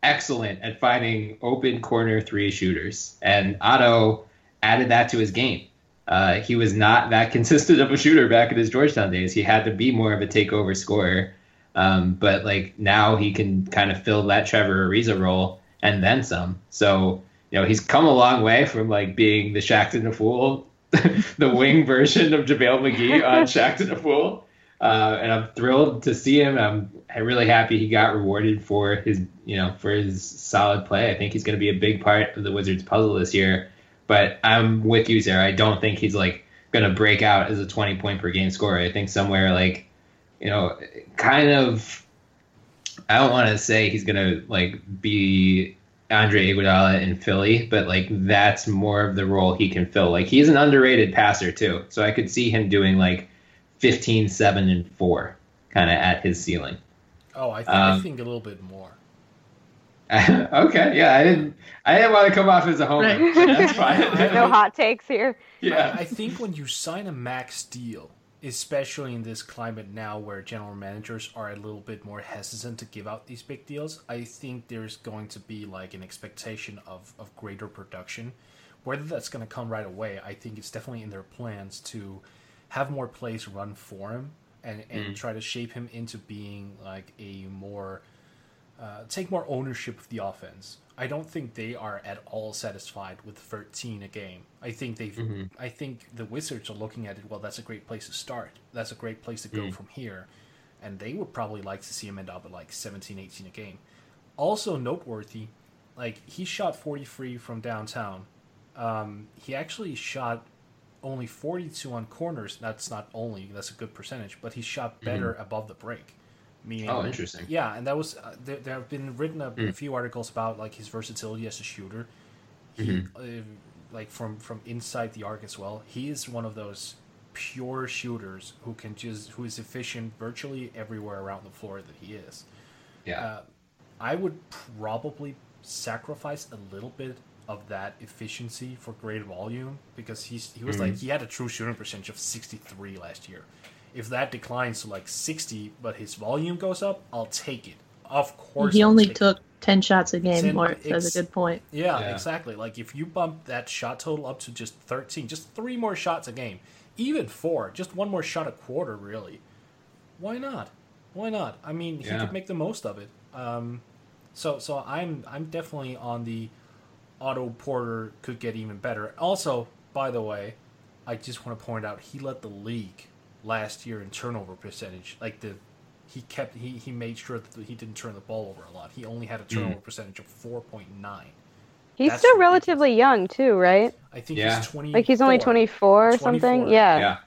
excellent at finding open corner three shooters, and Otto added that to his game. Uh, he was not that consistent of a shooter back in his Georgetown days. He had to be more of a takeover scorer. Um, but like now he can kind of fill that Trevor Ariza role and then some. So you know he's come a long way from like being the Shaqtin' a Fool, the wing version of JaVale McGee on Shaqtin' a Fool. Uh, and I'm thrilled to see him. I'm, I'm really happy he got rewarded for his you know for his solid play. I think he's going to be a big part of the Wizards puzzle this year. But I'm with you, Sarah. I don't think he's like going to break out as a 20 point per game scorer. I think somewhere like, you know, kind of. I don't want to say he's going to like be Andre Iguodala in Philly, but like that's more of the role he can fill. Like he's an underrated passer too, so I could see him doing like 15, 7, and 4 kind of at his ceiling. Oh, I, th- um, I think a little bit more. okay, yeah, I didn't, I didn't want to come off as a homer. Right. That's fine. no hot takes here. Yeah, I, I think when you sign a max deal, especially in this climate now where general managers are a little bit more hesitant to give out these big deals, I think there's going to be like an expectation of, of greater production. Whether that's going to come right away, I think it's definitely in their plans to have more plays run for him and, and mm. try to shape him into being like a more uh, take more ownership of the offense. I don't think they are at all satisfied with 13 a game. I think they've. Mm-hmm. I think the Wizards are looking at it. Well, that's a great place to start. That's a great place to go mm. from here, and they would probably like to see him end up at like 17, 18 a game. Also noteworthy, like he shot 43 from downtown. Um, he actually shot only 42 on corners. That's not only that's a good percentage, but he shot better mm-hmm. above the break. Meaning, oh, interesting. Yeah, and that was uh, there, there, have been written a, mm. a, few articles about like his versatility as a shooter. He, mm-hmm. uh, like from from inside the arc as well. He is one of those pure shooters who can just who is efficient virtually everywhere around the floor that he is. Yeah, uh, I would probably sacrifice a little bit of that efficiency for great volume because he's he was mm-hmm. like he had a true shooting percentage of 63 last year if that declines to like 60, but his volume goes up, I'll take it. Of course. He I'll only took it. 10 shots a game, Ten, Mark. That's a good point. Yeah, yeah, exactly. Like if you bump that shot total up to just 13, just three more shots a game, even four, just one more shot a quarter, really. Why not? Why not? I mean, he could make the most of it. Um, so, so I'm I'm definitely on the Otto Porter could get even better. Also, by the way, I just want to point out he led the league last year in turnover percentage. Like the he kept he, he made sure that he didn't turn the ball over a lot. He only had a turnover percentage of four point nine. He's That's still ridiculous. relatively young too, right? I think Yeah. he's twenty. Like he's only 24 or something. Yeah. Yeah.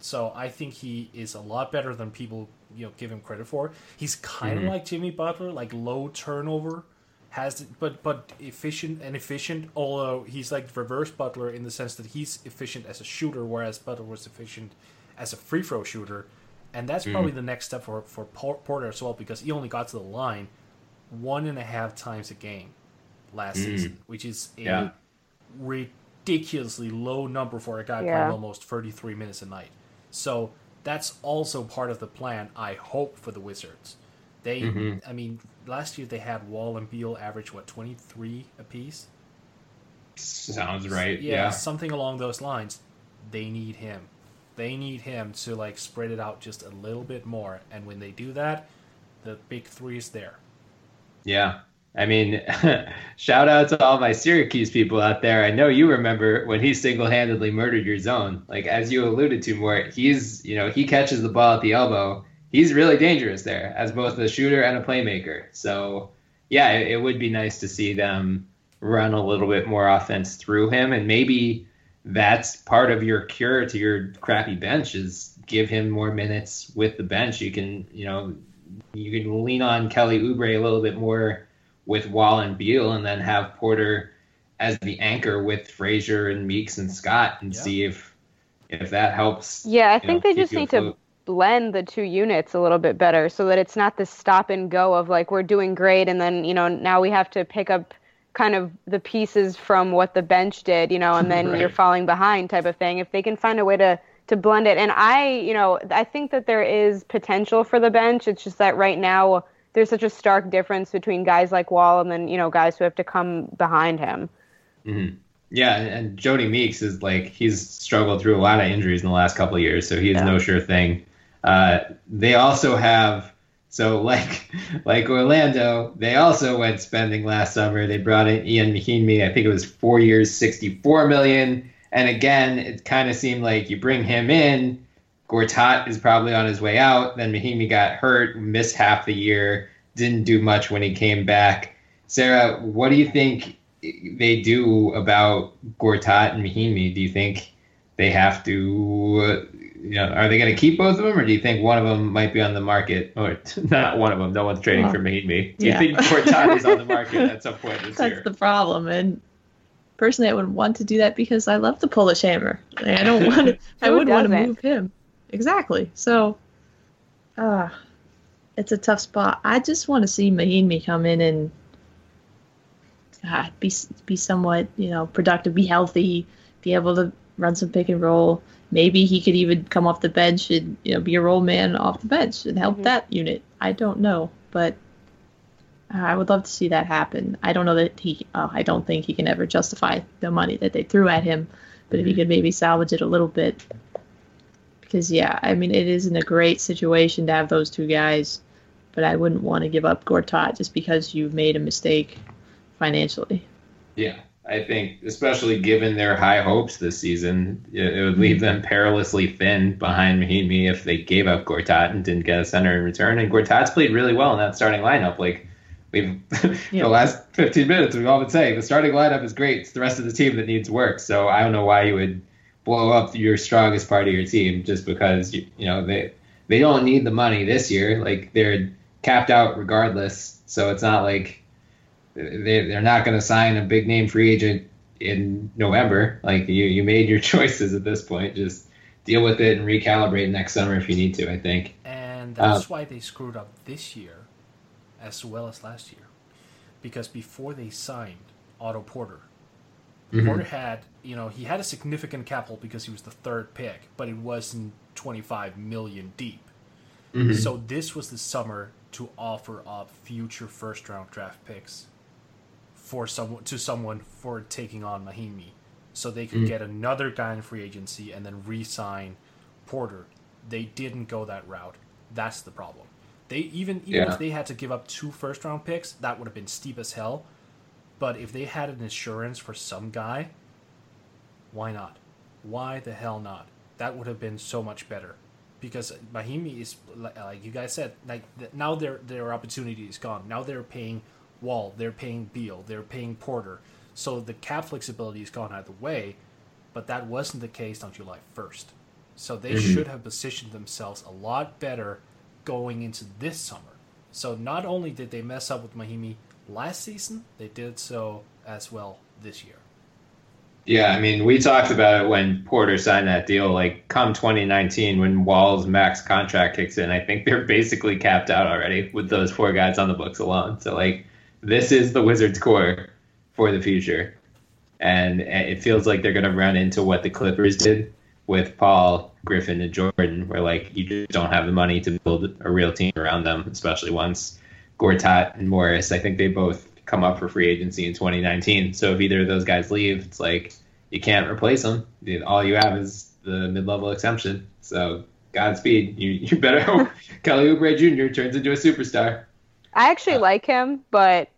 So I think he is a lot better than people you know give him credit for. He's kind Mm-hmm. of like Jimmy Butler, like low turnover, has but but efficient and efficient. Although he's like reverse Butler in the sense that he's efficient as a shooter, whereas Butler was efficient as a free throw shooter, and that's probably Mm. the next step for for Porter as well because he only got to the line one and a half times a game last season, which is a Mm. Yeah. ridiculously low number for a guy Yeah. playing almost 33 minutes a night. So that's also part of the plan, I hope, for the Wizards. They, Mm-hmm. I mean, last year they had Wall and Beal average, what, 23 apiece? Sounds right. Yeah, Yeah. something along those lines. They need him. They need him to, like, spread it out just a little bit Mort. And when they do that, the big three is there. Yeah. I mean, shout out to all my Syracuse people out there. I know you remember when he single handedly murdered your zone. Like, as you alluded to, more, he's, you know, he catches the ball at the elbow. He's really dangerous there as both a shooter and a playmaker. So, yeah, it, it would be nice to see them run a little bit more offense through him. And maybe that's part of your cure to your crappy bench is give him more minutes with the bench. You can, you know, you can lean on Kelly Oubre a little bit more with Wall and Beal, and then have Porter as the anchor with Frazier and Meeks and Scott, and Yeah. see if if that helps. Yeah, I think know, they just you need to blend the two units a little bit better so that it's not the stop and go of like we're doing great and then, you know, now we have to pick up kind of the pieces from what the bench did, you know, and then you're falling behind type of thing. If they can find a way to to blend it. And I, you know, I think that there is potential for the bench. It's just that right now there's such a stark difference between guys like Wall and then, you know, guys who have to come behind him. Yeah, and, and Jody Meeks is like he's struggled through a lot of injuries in the last couple of years, so he is Yeah. no sure thing. Uh, they also have so like like Orlando, they also went spending last summer. They brought in Ian Mahinmi. I think it was four years, sixty four million. And again, it kind of seemed like you bring him in, Gortat is probably on his way out. Then Mahinmi got hurt, missed half the year, didn't do much when he came back. Sarah, what do you think they do about Gortat and Mahinmi? Do you think they have to, you know, are they going to keep both of them, or do you think one of them might be on the market? Or not one of them. No one's trading Well, for Mahinmi. Do yeah. you think Gortat is on the market at some point this That's year? the problem. And personally, I would want to do that because I love the Polish Hammer. I don't want to. I Who would want to move him. Exactly. So, uh, it's a tough spot. I just want to see Mahinmi come in and God, be be somewhat you know productive, be healthy, be able to run some pick and roll. Maybe he could even come off the bench and you know be a role man off the bench and help that unit. I don't know, but I would love to see that happen. I don't know that he. Uh, I don't think he can ever justify the money that they threw at him, but if he could maybe salvage it a little bit, because yeah, I mean it isn't a great situation to have those two guys, but I wouldn't want to give up Gortat just because you made a mistake financially. Yeah, I think, especially given their high hopes this season, it, it would leave them perilously thin behind Mahinmi if they gave up Gortat and didn't get a center in return. And Gortat's played really well in that starting lineup. Like we've Yeah. the last 15 minutes, we've all been saying the starting lineup is great. It's the rest of the team that needs work. So I don't know why you would blow up your strongest part of your team just because you, you know they they don't need the money this year. Like they're capped out regardless. So it's not like they they're not going to sign a big name free agent in November. Like you you made your choices at this point. Just deal with it and recalibrate next summer if you need to. I think. And that's Uh, why they screwed up this year as well as last year. Because before they signed Otto Porter, Mm-hmm. Porter had, you know, he had a significant capital because he was the third pick, but it wasn't 25 million deep. Mm-hmm. So this was the summer to offer up future first round draft picks for someone to someone for taking on Mahinmi. So they could hmm. get another guy in free agency and then re-sign Porter. They didn't go that route. That's the problem. They even even Yeah. if they had to give up two first round picks, that would have been steep as hell. But if they had an insurance for some guy, why not? Why the hell not? That would have been so much better. because Mahinmi is like you guys said, like now their their opportunity is gone. Now they're paying Wall, they're paying Beal, they're paying Porter, so the cap flexibility is gone out of the way. But that wasn't the case on July first, so they Mhm. should have positioned themselves a lot better going into this summer. So not only did they mess up with Mahinmi last season, they did so as well this year. Yeah, I mean, we talked about it when Porter signed that deal. Like, come 2019, when Wall's max contract kicks in, I think they're basically capped out already with those four guys on the books alone. So, like, this is the Wizards' core for the future. And it feels like they're going to run into what the Clippers did with Paul, Griffin, and Jordan, where, like, you just don't have the money to build a real team around them, especially once Gortat and Morris, I think they both come up for free agency in 2019. So if either of those guys leave, it's like you can't replace them. All you have is the mid-level exemption. So Godspeed. You you better hope Kelly Oubre Jr. turns into a superstar. I actually like him, but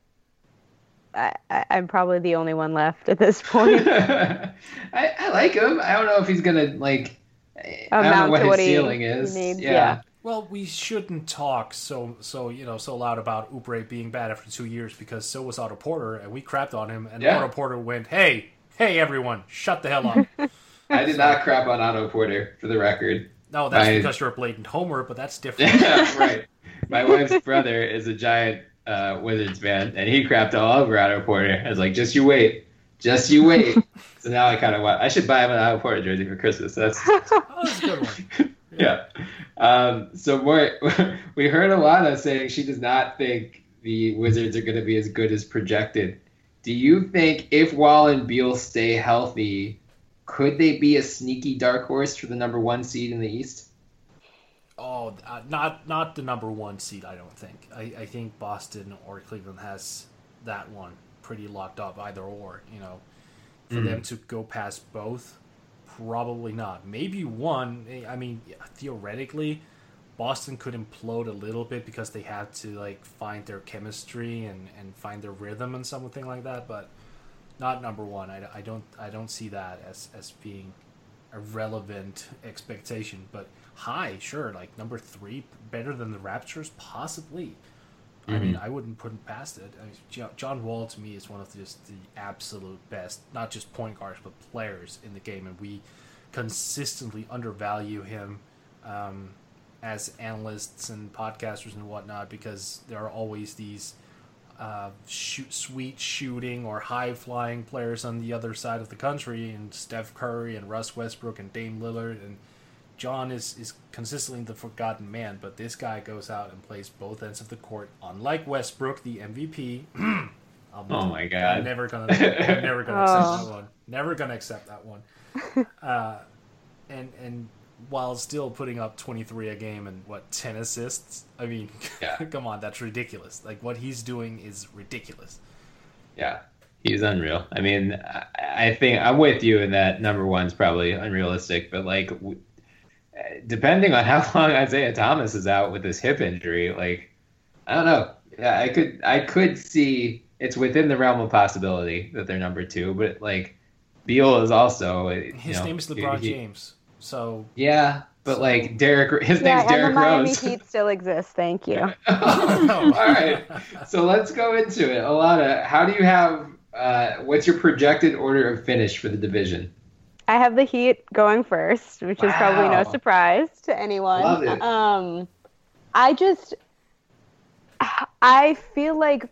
I, I, I'm probably the only one left at this point. I, I like him. I don't know if he's gonna like. I don't know Amount what to his what he ceiling is. needs, yeah. yeah. Well, we shouldn't talk so so you know so loud about Oubre being bad after two years because so was Otto Porter, and we crapped on him, and Yeah. Otto Porter went, "Hey, hey, everyone, shut the hell up." I did not crap on Otto Porter for the record. no, that's My- because you're a blatant homer, but that's different. Yeah, right. My wife's brother is a giant uh, Wizards fan, and he crapped all over Otto Porter. I was like, just you wait. Just you wait. so now I kind of want, I should buy him an Otto Porter jersey for Christmas. That's, oh, that's a good one. yeah. Um, so Mort, we heard Allana saying she does not think the Wizards are going to be as good as projected. Do you think if Wall and Beal stay healthy, could they be a sneaky dark horse for the number one seed in the East? Oh, uh, not not the number one seed. I don't think. I, I think Boston or Cleveland has that one pretty locked up, either or. You know, for Mhm. them to go past both, probably not. Maybe one. eh, I mean, theoretically, Boston could implode a little bit because they have to like find their chemistry and, and find their rhythm and something like that. But not number one. I, I don't I don't see that as as being a relevant expectation. But high, sure. Like number three, better than the Raptors, possibly. I mean. I wouldn't put it past it. I mean, John Wall to me is one of the, just the absolute best, not just point guards but players in the game, and we consistently undervalue him um, as analysts and podcasters and whatnot because there are always these uh, shoot, sweet shooting or high flying players on the other side of the country, and Steph Curry and Russ Westbrook and Dame Lillard and John is, is consistently the forgotten man, but this guy goes out and plays both ends of the court. Unlike Westbrook, the MVP. I'm, Oh my God. I'm never gonna, I'm never gonna accept Oh. that one. Never gonna accept that one. Uh, and and while still putting up 23 a game and what 10 assists, I mean, Yeah. come on, that's ridiculous. Like what he's doing is ridiculous. Yeah, he's unreal. I mean, I, I think I'm with you in that number one's probably unrealistic, but like, w- depending on how long Isaiah Thomas is out with this hip injury, like, I don't know. Yeah, I could, I could see it's within the realm of possibility that they're number two, but like, Beal is also. uh, You His know, name is LeBron he- James. So Yeah, but So- like Derrick, his yeah, name's and the Miami Rose. Heat still exists. Thank you. All right. So let's go into it. Allana, how do you have? Uh, what's your projected order of finish for the division? I have the Heat going first, which is probably no surprise to anyone. Love it. Um, I just, I feel like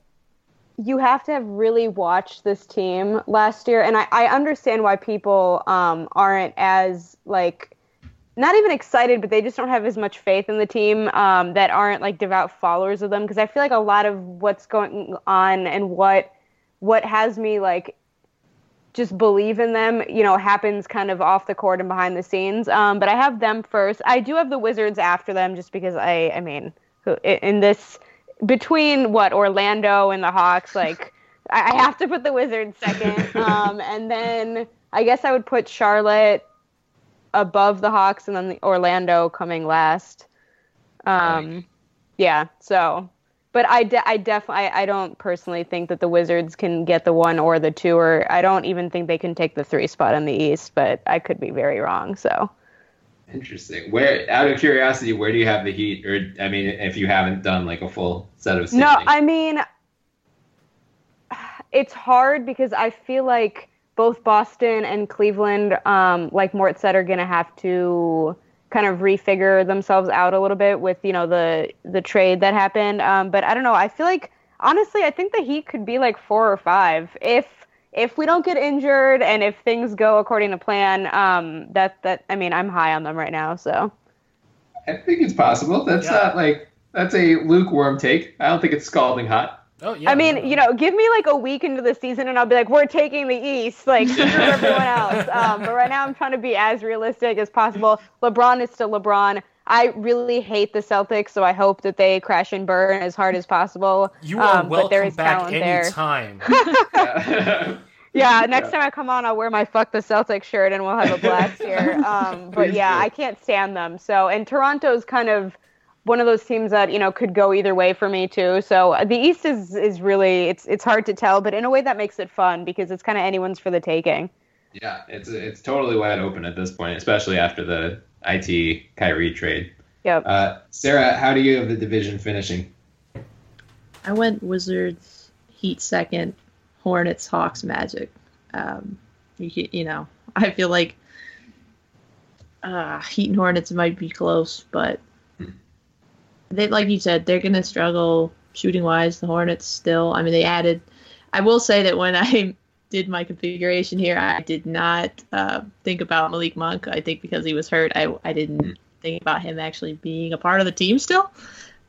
you have to have really watched this team last year, and I, I understand why people um, aren't as like not even excited, but they just don't have as much faith in the team um, that aren't like devout followers of them. Because I feel like a lot of what's going on and what what has me like just believe in them, you know, happens kind of off the court and behind the scenes. Um, but I have them first. I do have the Wizards after them, just because I, I mean, who- in this between what Orlando and the Hawks, like I I have to put the Wizards second, um, and then I guess I would put Charlotte above the Hawks, and then the Orlando coming last. Um, yeah. So, but I, de- I definitely, I, I don't personally think that the Wizards can get the one or the two, or I don't even think they can take the three spot in the East. But I could be very wrong. So, Interesting. Where, out of curiosity, where do you have the Heat? Or I mean, if you haven't done like a full set of No. I mean, it's hard because I feel like both Boston and Cleveland, um, like Mort said, are going to have to kind of refigure themselves out a little bit with you know the the trade that happened. Um, but I don't know. I feel like honestly, I think the Heat could be like four or five if if we don't get injured and if things go according to plan. Um, that that I mean, I'm high on them right now. So I think it's possible. That's Yeah. not like that's a lukewarm take. I don't think it's scalding hot. Oh yeah. I mean, you know, give me like a week into the season and I'll be like, we're taking the East, like screw everyone else. Um, but right now, I'm trying to be as realistic as possible. LeBron is still LeBron. I really hate the Celtics, so I hope that they crash and burn as hard as possible. you are um, but there welcome back talent there. anytime. Yeah, next time I come on, I'll wear my "fuck the Celtics" shirt and we'll have a blast here. Um, but yeah. I can't stand them. So, and Toronto's kind of one of those teams that you know could go either way for me too. So uh, the East is is really it's it's hard to tell, but in a way that makes it fun because it's kind of anyone's for the taking. yeah, it's it's totally wide open at this point, especially after the IT Kyrie trade. Yep. Uh, Sarah, how do you have the division finishing? I went Wizards, Heat second, Hornets, Hawks, Magic. Um, you, ca- you know, I feel like uh, Heat and Hornets might be close, but they, like you said, they're gonna struggle shooting wise. The Hornets still. I mean, they added. I will say that when I did my configuration here, I did not uh, think about Malik Monk. I think because he was hurt, I I didn't think about him actually being a part of the team still.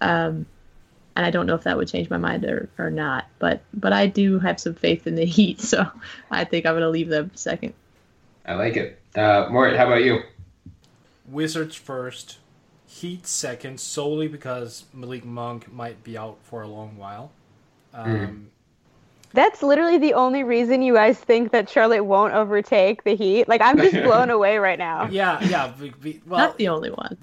Um, and I don't know if that would change my mind or, or not. But but I do have some faith in the Heat, so I think I'm gonna leave them second. I like it. Uh, Mort, how about you? Wizards first, Heat second, solely because Malik Monk might be out for a long while. Um, That's literally the only reason you guys think that Charlotte won't overtake the Heat. Like I'm just blown away right now. Yeah, yeah. be- be- well, Not the only one.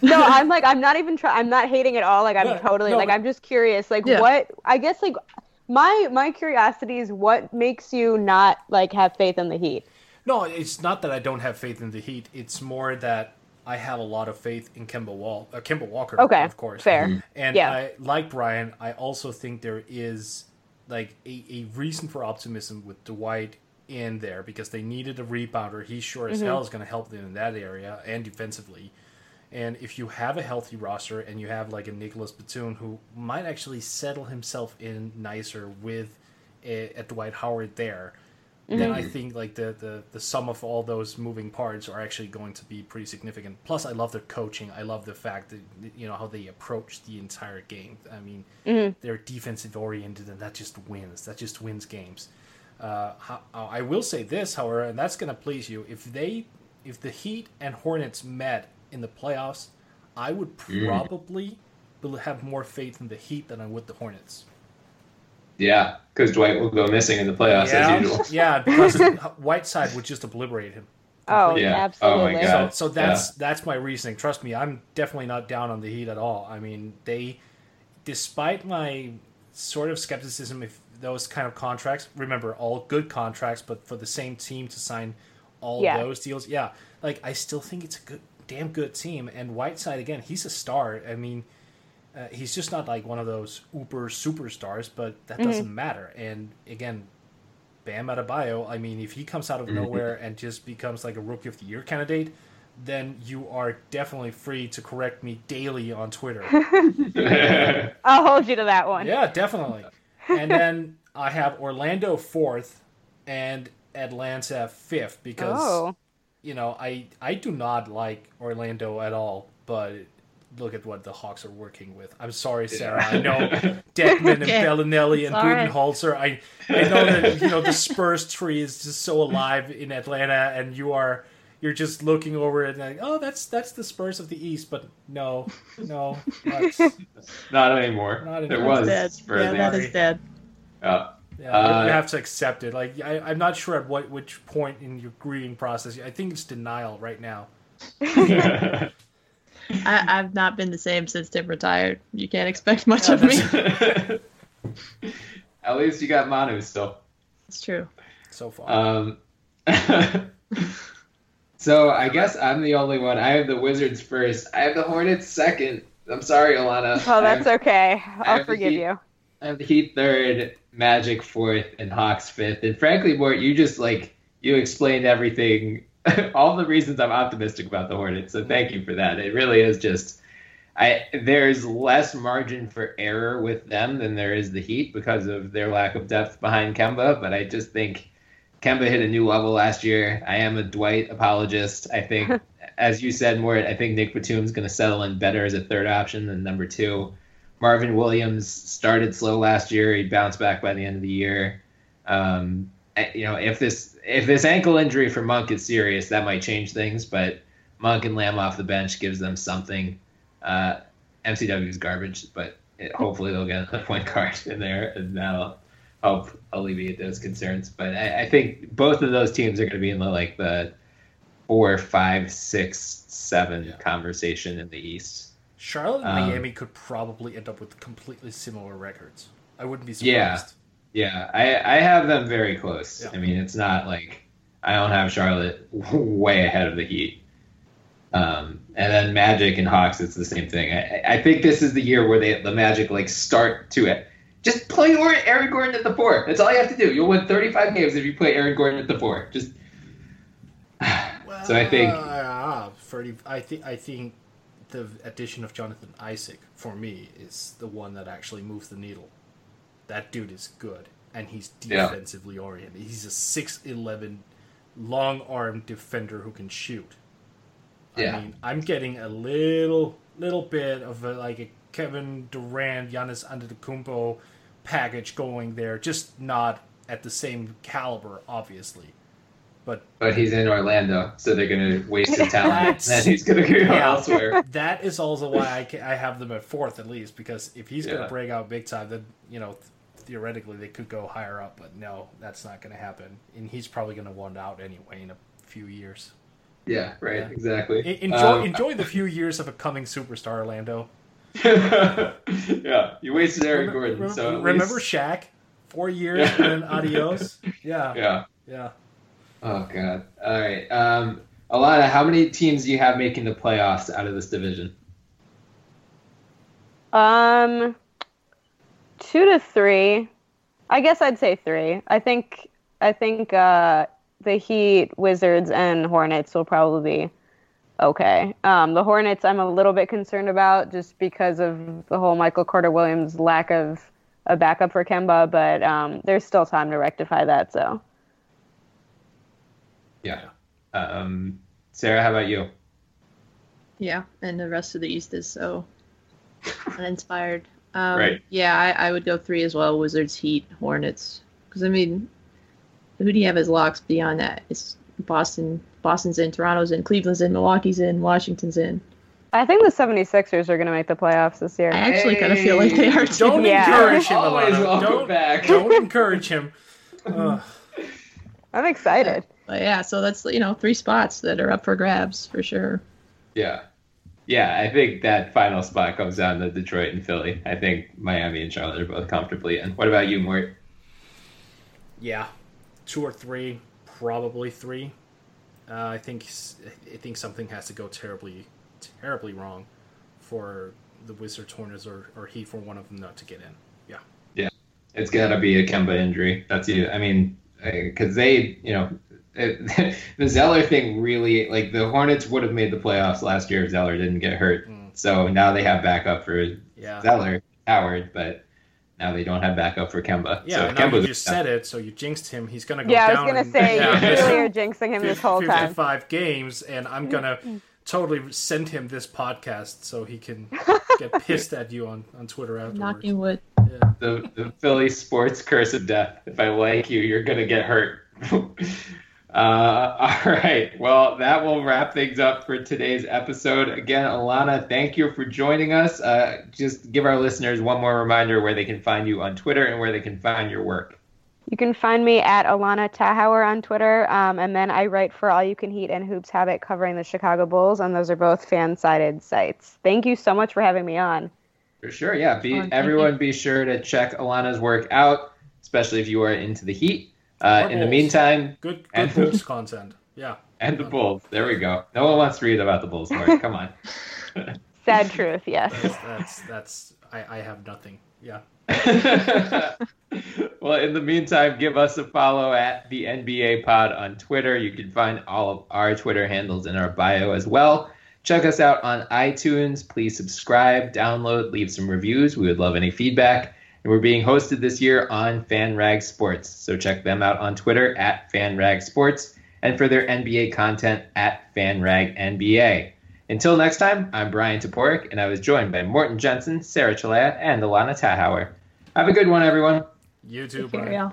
No, I'm like I'm not even try- I'm not hating at all. Like I'm No, totally no, like but- I'm just curious. Like Yeah. what I guess like my my curiosity is what makes you not like have faith in the Heat. No, it's not that I don't have faith in the Heat. It's more that I have a lot of faith in Kemba Wall, uh, Kemba Walker, Okay, of course. fair. Mm-hmm. And Yeah. I, like Bryan, I also think there is like a, a reason for optimism with Dwight in there because they needed a rebounder. He sure as mm-hmm. hell is going to help them in that area and defensively. And if you have a healthy roster and you have like a Nicholas Batum who might actually settle himself in nicer with eh, a, a Dwight Howard there, then mm-hmm. I think like the, the the sum of all those moving parts are actually going to be pretty significant. Plus, I love their coaching. I love the fact that you know how they approach the entire game. I mean, mm-hmm. they're defensive oriented, and that just wins. That just wins games. Uh, how, uh, I will say this, however, and that's going to please you. If they, if the Heat and Hornets met in the playoffs, I would mm. probably bel- have more faith in the Heat than I would the Hornets. Yeah, because Dwight will go missing in the playoffs as usual. yeah, because Whiteside would just obliterate him. Oh, Yeah. absolutely. Oh my God. So, so that's that's my reasoning. Trust me, I'm definitely not down on the Heat at all. I mean, they, despite my sort of skepticism if those kind of contracts, remember all good contracts, but for the same team to sign all Yeah. those deals, yeah, like I still think it's a good, damn good team. And Whiteside again, he's a star. I mean, uh, he's just not like one of those uber superstars, but that doesn't matter. And again, Bam Adebayo, I mean, if he comes out of nowhere and just becomes like a rookie of the year candidate, then you are definitely free to correct me daily on Twitter. I'll hold you to that one. yeah, definitely. And then I have Orlando fourth and Atlanta fifth because Oh. you know I I do not like Orlando at all, but look at what the Hawks are working with. I'm sorry, Sarah. I know Dedmon Okay. and Belinelli and It's all right. Budenholzer. I I know that you know the Spurs tree is just so alive in Atlanta, and you are you're just looking over it and like, oh, that's that's the Spurs of the East, but no, no, that's, Not anymore. Not there anymore. was Dead. Spurs Yeah, in that there. is dead. Yeah. Yeah, Uh, you have to accept it. Like I, I'm not sure at what which point in your grieving process. I think it's denial right now. I, I've not been the same since Tim retired. You can't expect much Yeah, of me. At least you got Manu still. It's true. So far, Um, So I guess I'm the only one. I have the Wizards first. I have the Hornets second. I'm sorry, Allana. Oh, that's have, okay. I'll forgive Heat. you. I have the Heat third, Magic fourth, and Hawks fifth. And frankly, Mort, you just like you explained everything, all the reasons I'm optimistic about the Hornets. So thank you for that. It really is just. I, there's less margin for error with them than there is the Heat because of their lack of depth behind Kemba. But I just think Kemba hit a new level last year. I am a Dwight apologist. I think, as you said, Mort, I think Nick Batum's going to settle in better as a third option than number two. Marvin Williams started slow last year. He bounced back by the end of the year. Um, you know, if this if this ankle injury for Monk is serious, that might change things. But Monk and Lamb off the bench gives them something. Uh, MCW is garbage, but it, hopefully they'll get a point guard in there, and that'll help alleviate those concerns. But I, I think both of those teams are going to be in the like the four, five, six, seven conversation in the East. Charlotte and Um, Miami could probably end up with completely similar records. I wouldn't be surprised. Yeah, I I have them very close. Yeah. I mean, it's not like I don't have Charlotte way ahead of the Heat. Um, and then Magic and Hawks, it's the same thing. I, I think this is the year where they the Magic like start to it. Just play or- Aaron Gordon at the four. That's all you have to do. You'll win 35 games if you play Aaron Gordon at the four. Just so I think Ah, 30, I think I think the addition of Jonathan Isaac for me is the one that actually moves the needle. That dude is good, and he's Yeah. defensively oriented. He's a six eleven, long arm defender who can shoot. Yeah. I mean, I'm getting a little little bit of a, like a Kevin Durant, Giannis Antetokounmpo package going there, just not at the same caliber, obviously. But but he's in Orlando, so they're gonna waste his talent. And he's gonna go Yeah. elsewhere. that is also why I, ca- I have them at fourth at least because if he's going to break out big time, then you know theoretically they could go higher up, but no, that's not going to happen, and he's probably going to want out anyway in a few years. Yeah, right, Yeah. exactly. Enjoy Um, enjoy the few years of a coming superstar, Orlando. yeah, you wasted Aaron Remem- Gordon. rem- so remember least- Shaq? Four years Yeah. and then adios. Yeah, Yeah. yeah. Oh god. All right. Um, Allana, how many teams do you have making the playoffs out of this division? Um, two to three. I guess I'd say three. I think I think uh, the Heat, Wizards, and Hornets will probably be okay. Um, the Hornets, I'm a little bit concerned about just because of the whole Michael Carter Williams lack of a backup for Kemba, but um, there's still time to rectify that. So Yeah. Um, Sarah, how about you? Yeah, and the rest of the East is so uninspired. Um, Right. Yeah, I, I would go three as well. Wizards, Heat, Hornets. Because I mean, who do you have as locks beyond that? It's Boston. Boston's in. Toronto's in. Cleveland's in. Milwaukee's in. Washington's in. I think the 76ers are going to make the playoffs this year. I actually kind of feel like they are too. Don't Yeah. encourage him, Always Allana. welcome Don't, back. don't encourage him. Ugh. I'm excited. But yeah, so that's you know three spots that are up for grabs for sure. Yeah. Yeah, I think that final spot comes down to Detroit and Philly. I think Miami and Charlotte are both comfortably in. What about you, Mort? Yeah, two or three, probably three. Uh, I think I think something has to go terribly, terribly wrong for the Wizards, Hornets, or, or Heat for one of them not to get in. Yeah. Yeah, It's got to be a Kemba injury. That's you. I mean, because they, you know, it, the Zeller thing really, like the Hornets would have made the playoffs last year if Zeller didn't get hurt. Mm. So now they have backup for yeah, Zeller, Howard, but now they don't have backup for Kemba. yeah. so now you Kemba's just said it, so you jinxed him. He's gonna go Yeah, I was going to in- say, yeah, you really are jinxing him this whole time. 55 games, and I'm gonna totally send him this podcast so he can get pissed at you on, on Twitter afterwards. Knocking wood. Yeah. the, the Philly sports curse of death. If I like you, you're gonna get hurt. Uh, all right. Well, that will wrap things up for today's episode. Again, Allana, thank you for joining us. Uh, just give our listeners one more reminder where they can find you on Twitter and where they can find your work. You can find me at Allana Tachauer on Twitter, um, and then I write for All U Can Heat and HoopsHabit covering the Chicago Bulls, and those are both fan-sided sites. Thank you so much for having me on. For sure, yeah. Be Oh, everyone, you. be sure to check Allana's work out, especially if you are into the Heat. Uh, in the meantime, Good, good And- Bulls content. Yeah. And the Bulls. There we go. No one wants to read about the Bulls more. Come on. Sad truth, yes. That's that's, that's I, I have nothing. Yeah. well, in the meantime, give us a follow at the NBA Pod on Twitter. You can find all of our Twitter handles in our bio as well. Check us out on iTunes. Please subscribe, download, leave some reviews. We would love any feedback. And we're being hosted this year on FanRag Sports. So check them out on Twitter at FanRag Sports and for their NBA content at FanRag NBA. Until next time, I'm Bryan Toporek, and I was joined by Morten Jensen, Sarah Cilea, and Allana Tachauer. Have a good one, everyone. You too, Take care, Bryan.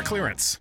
clearance.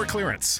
store clearance.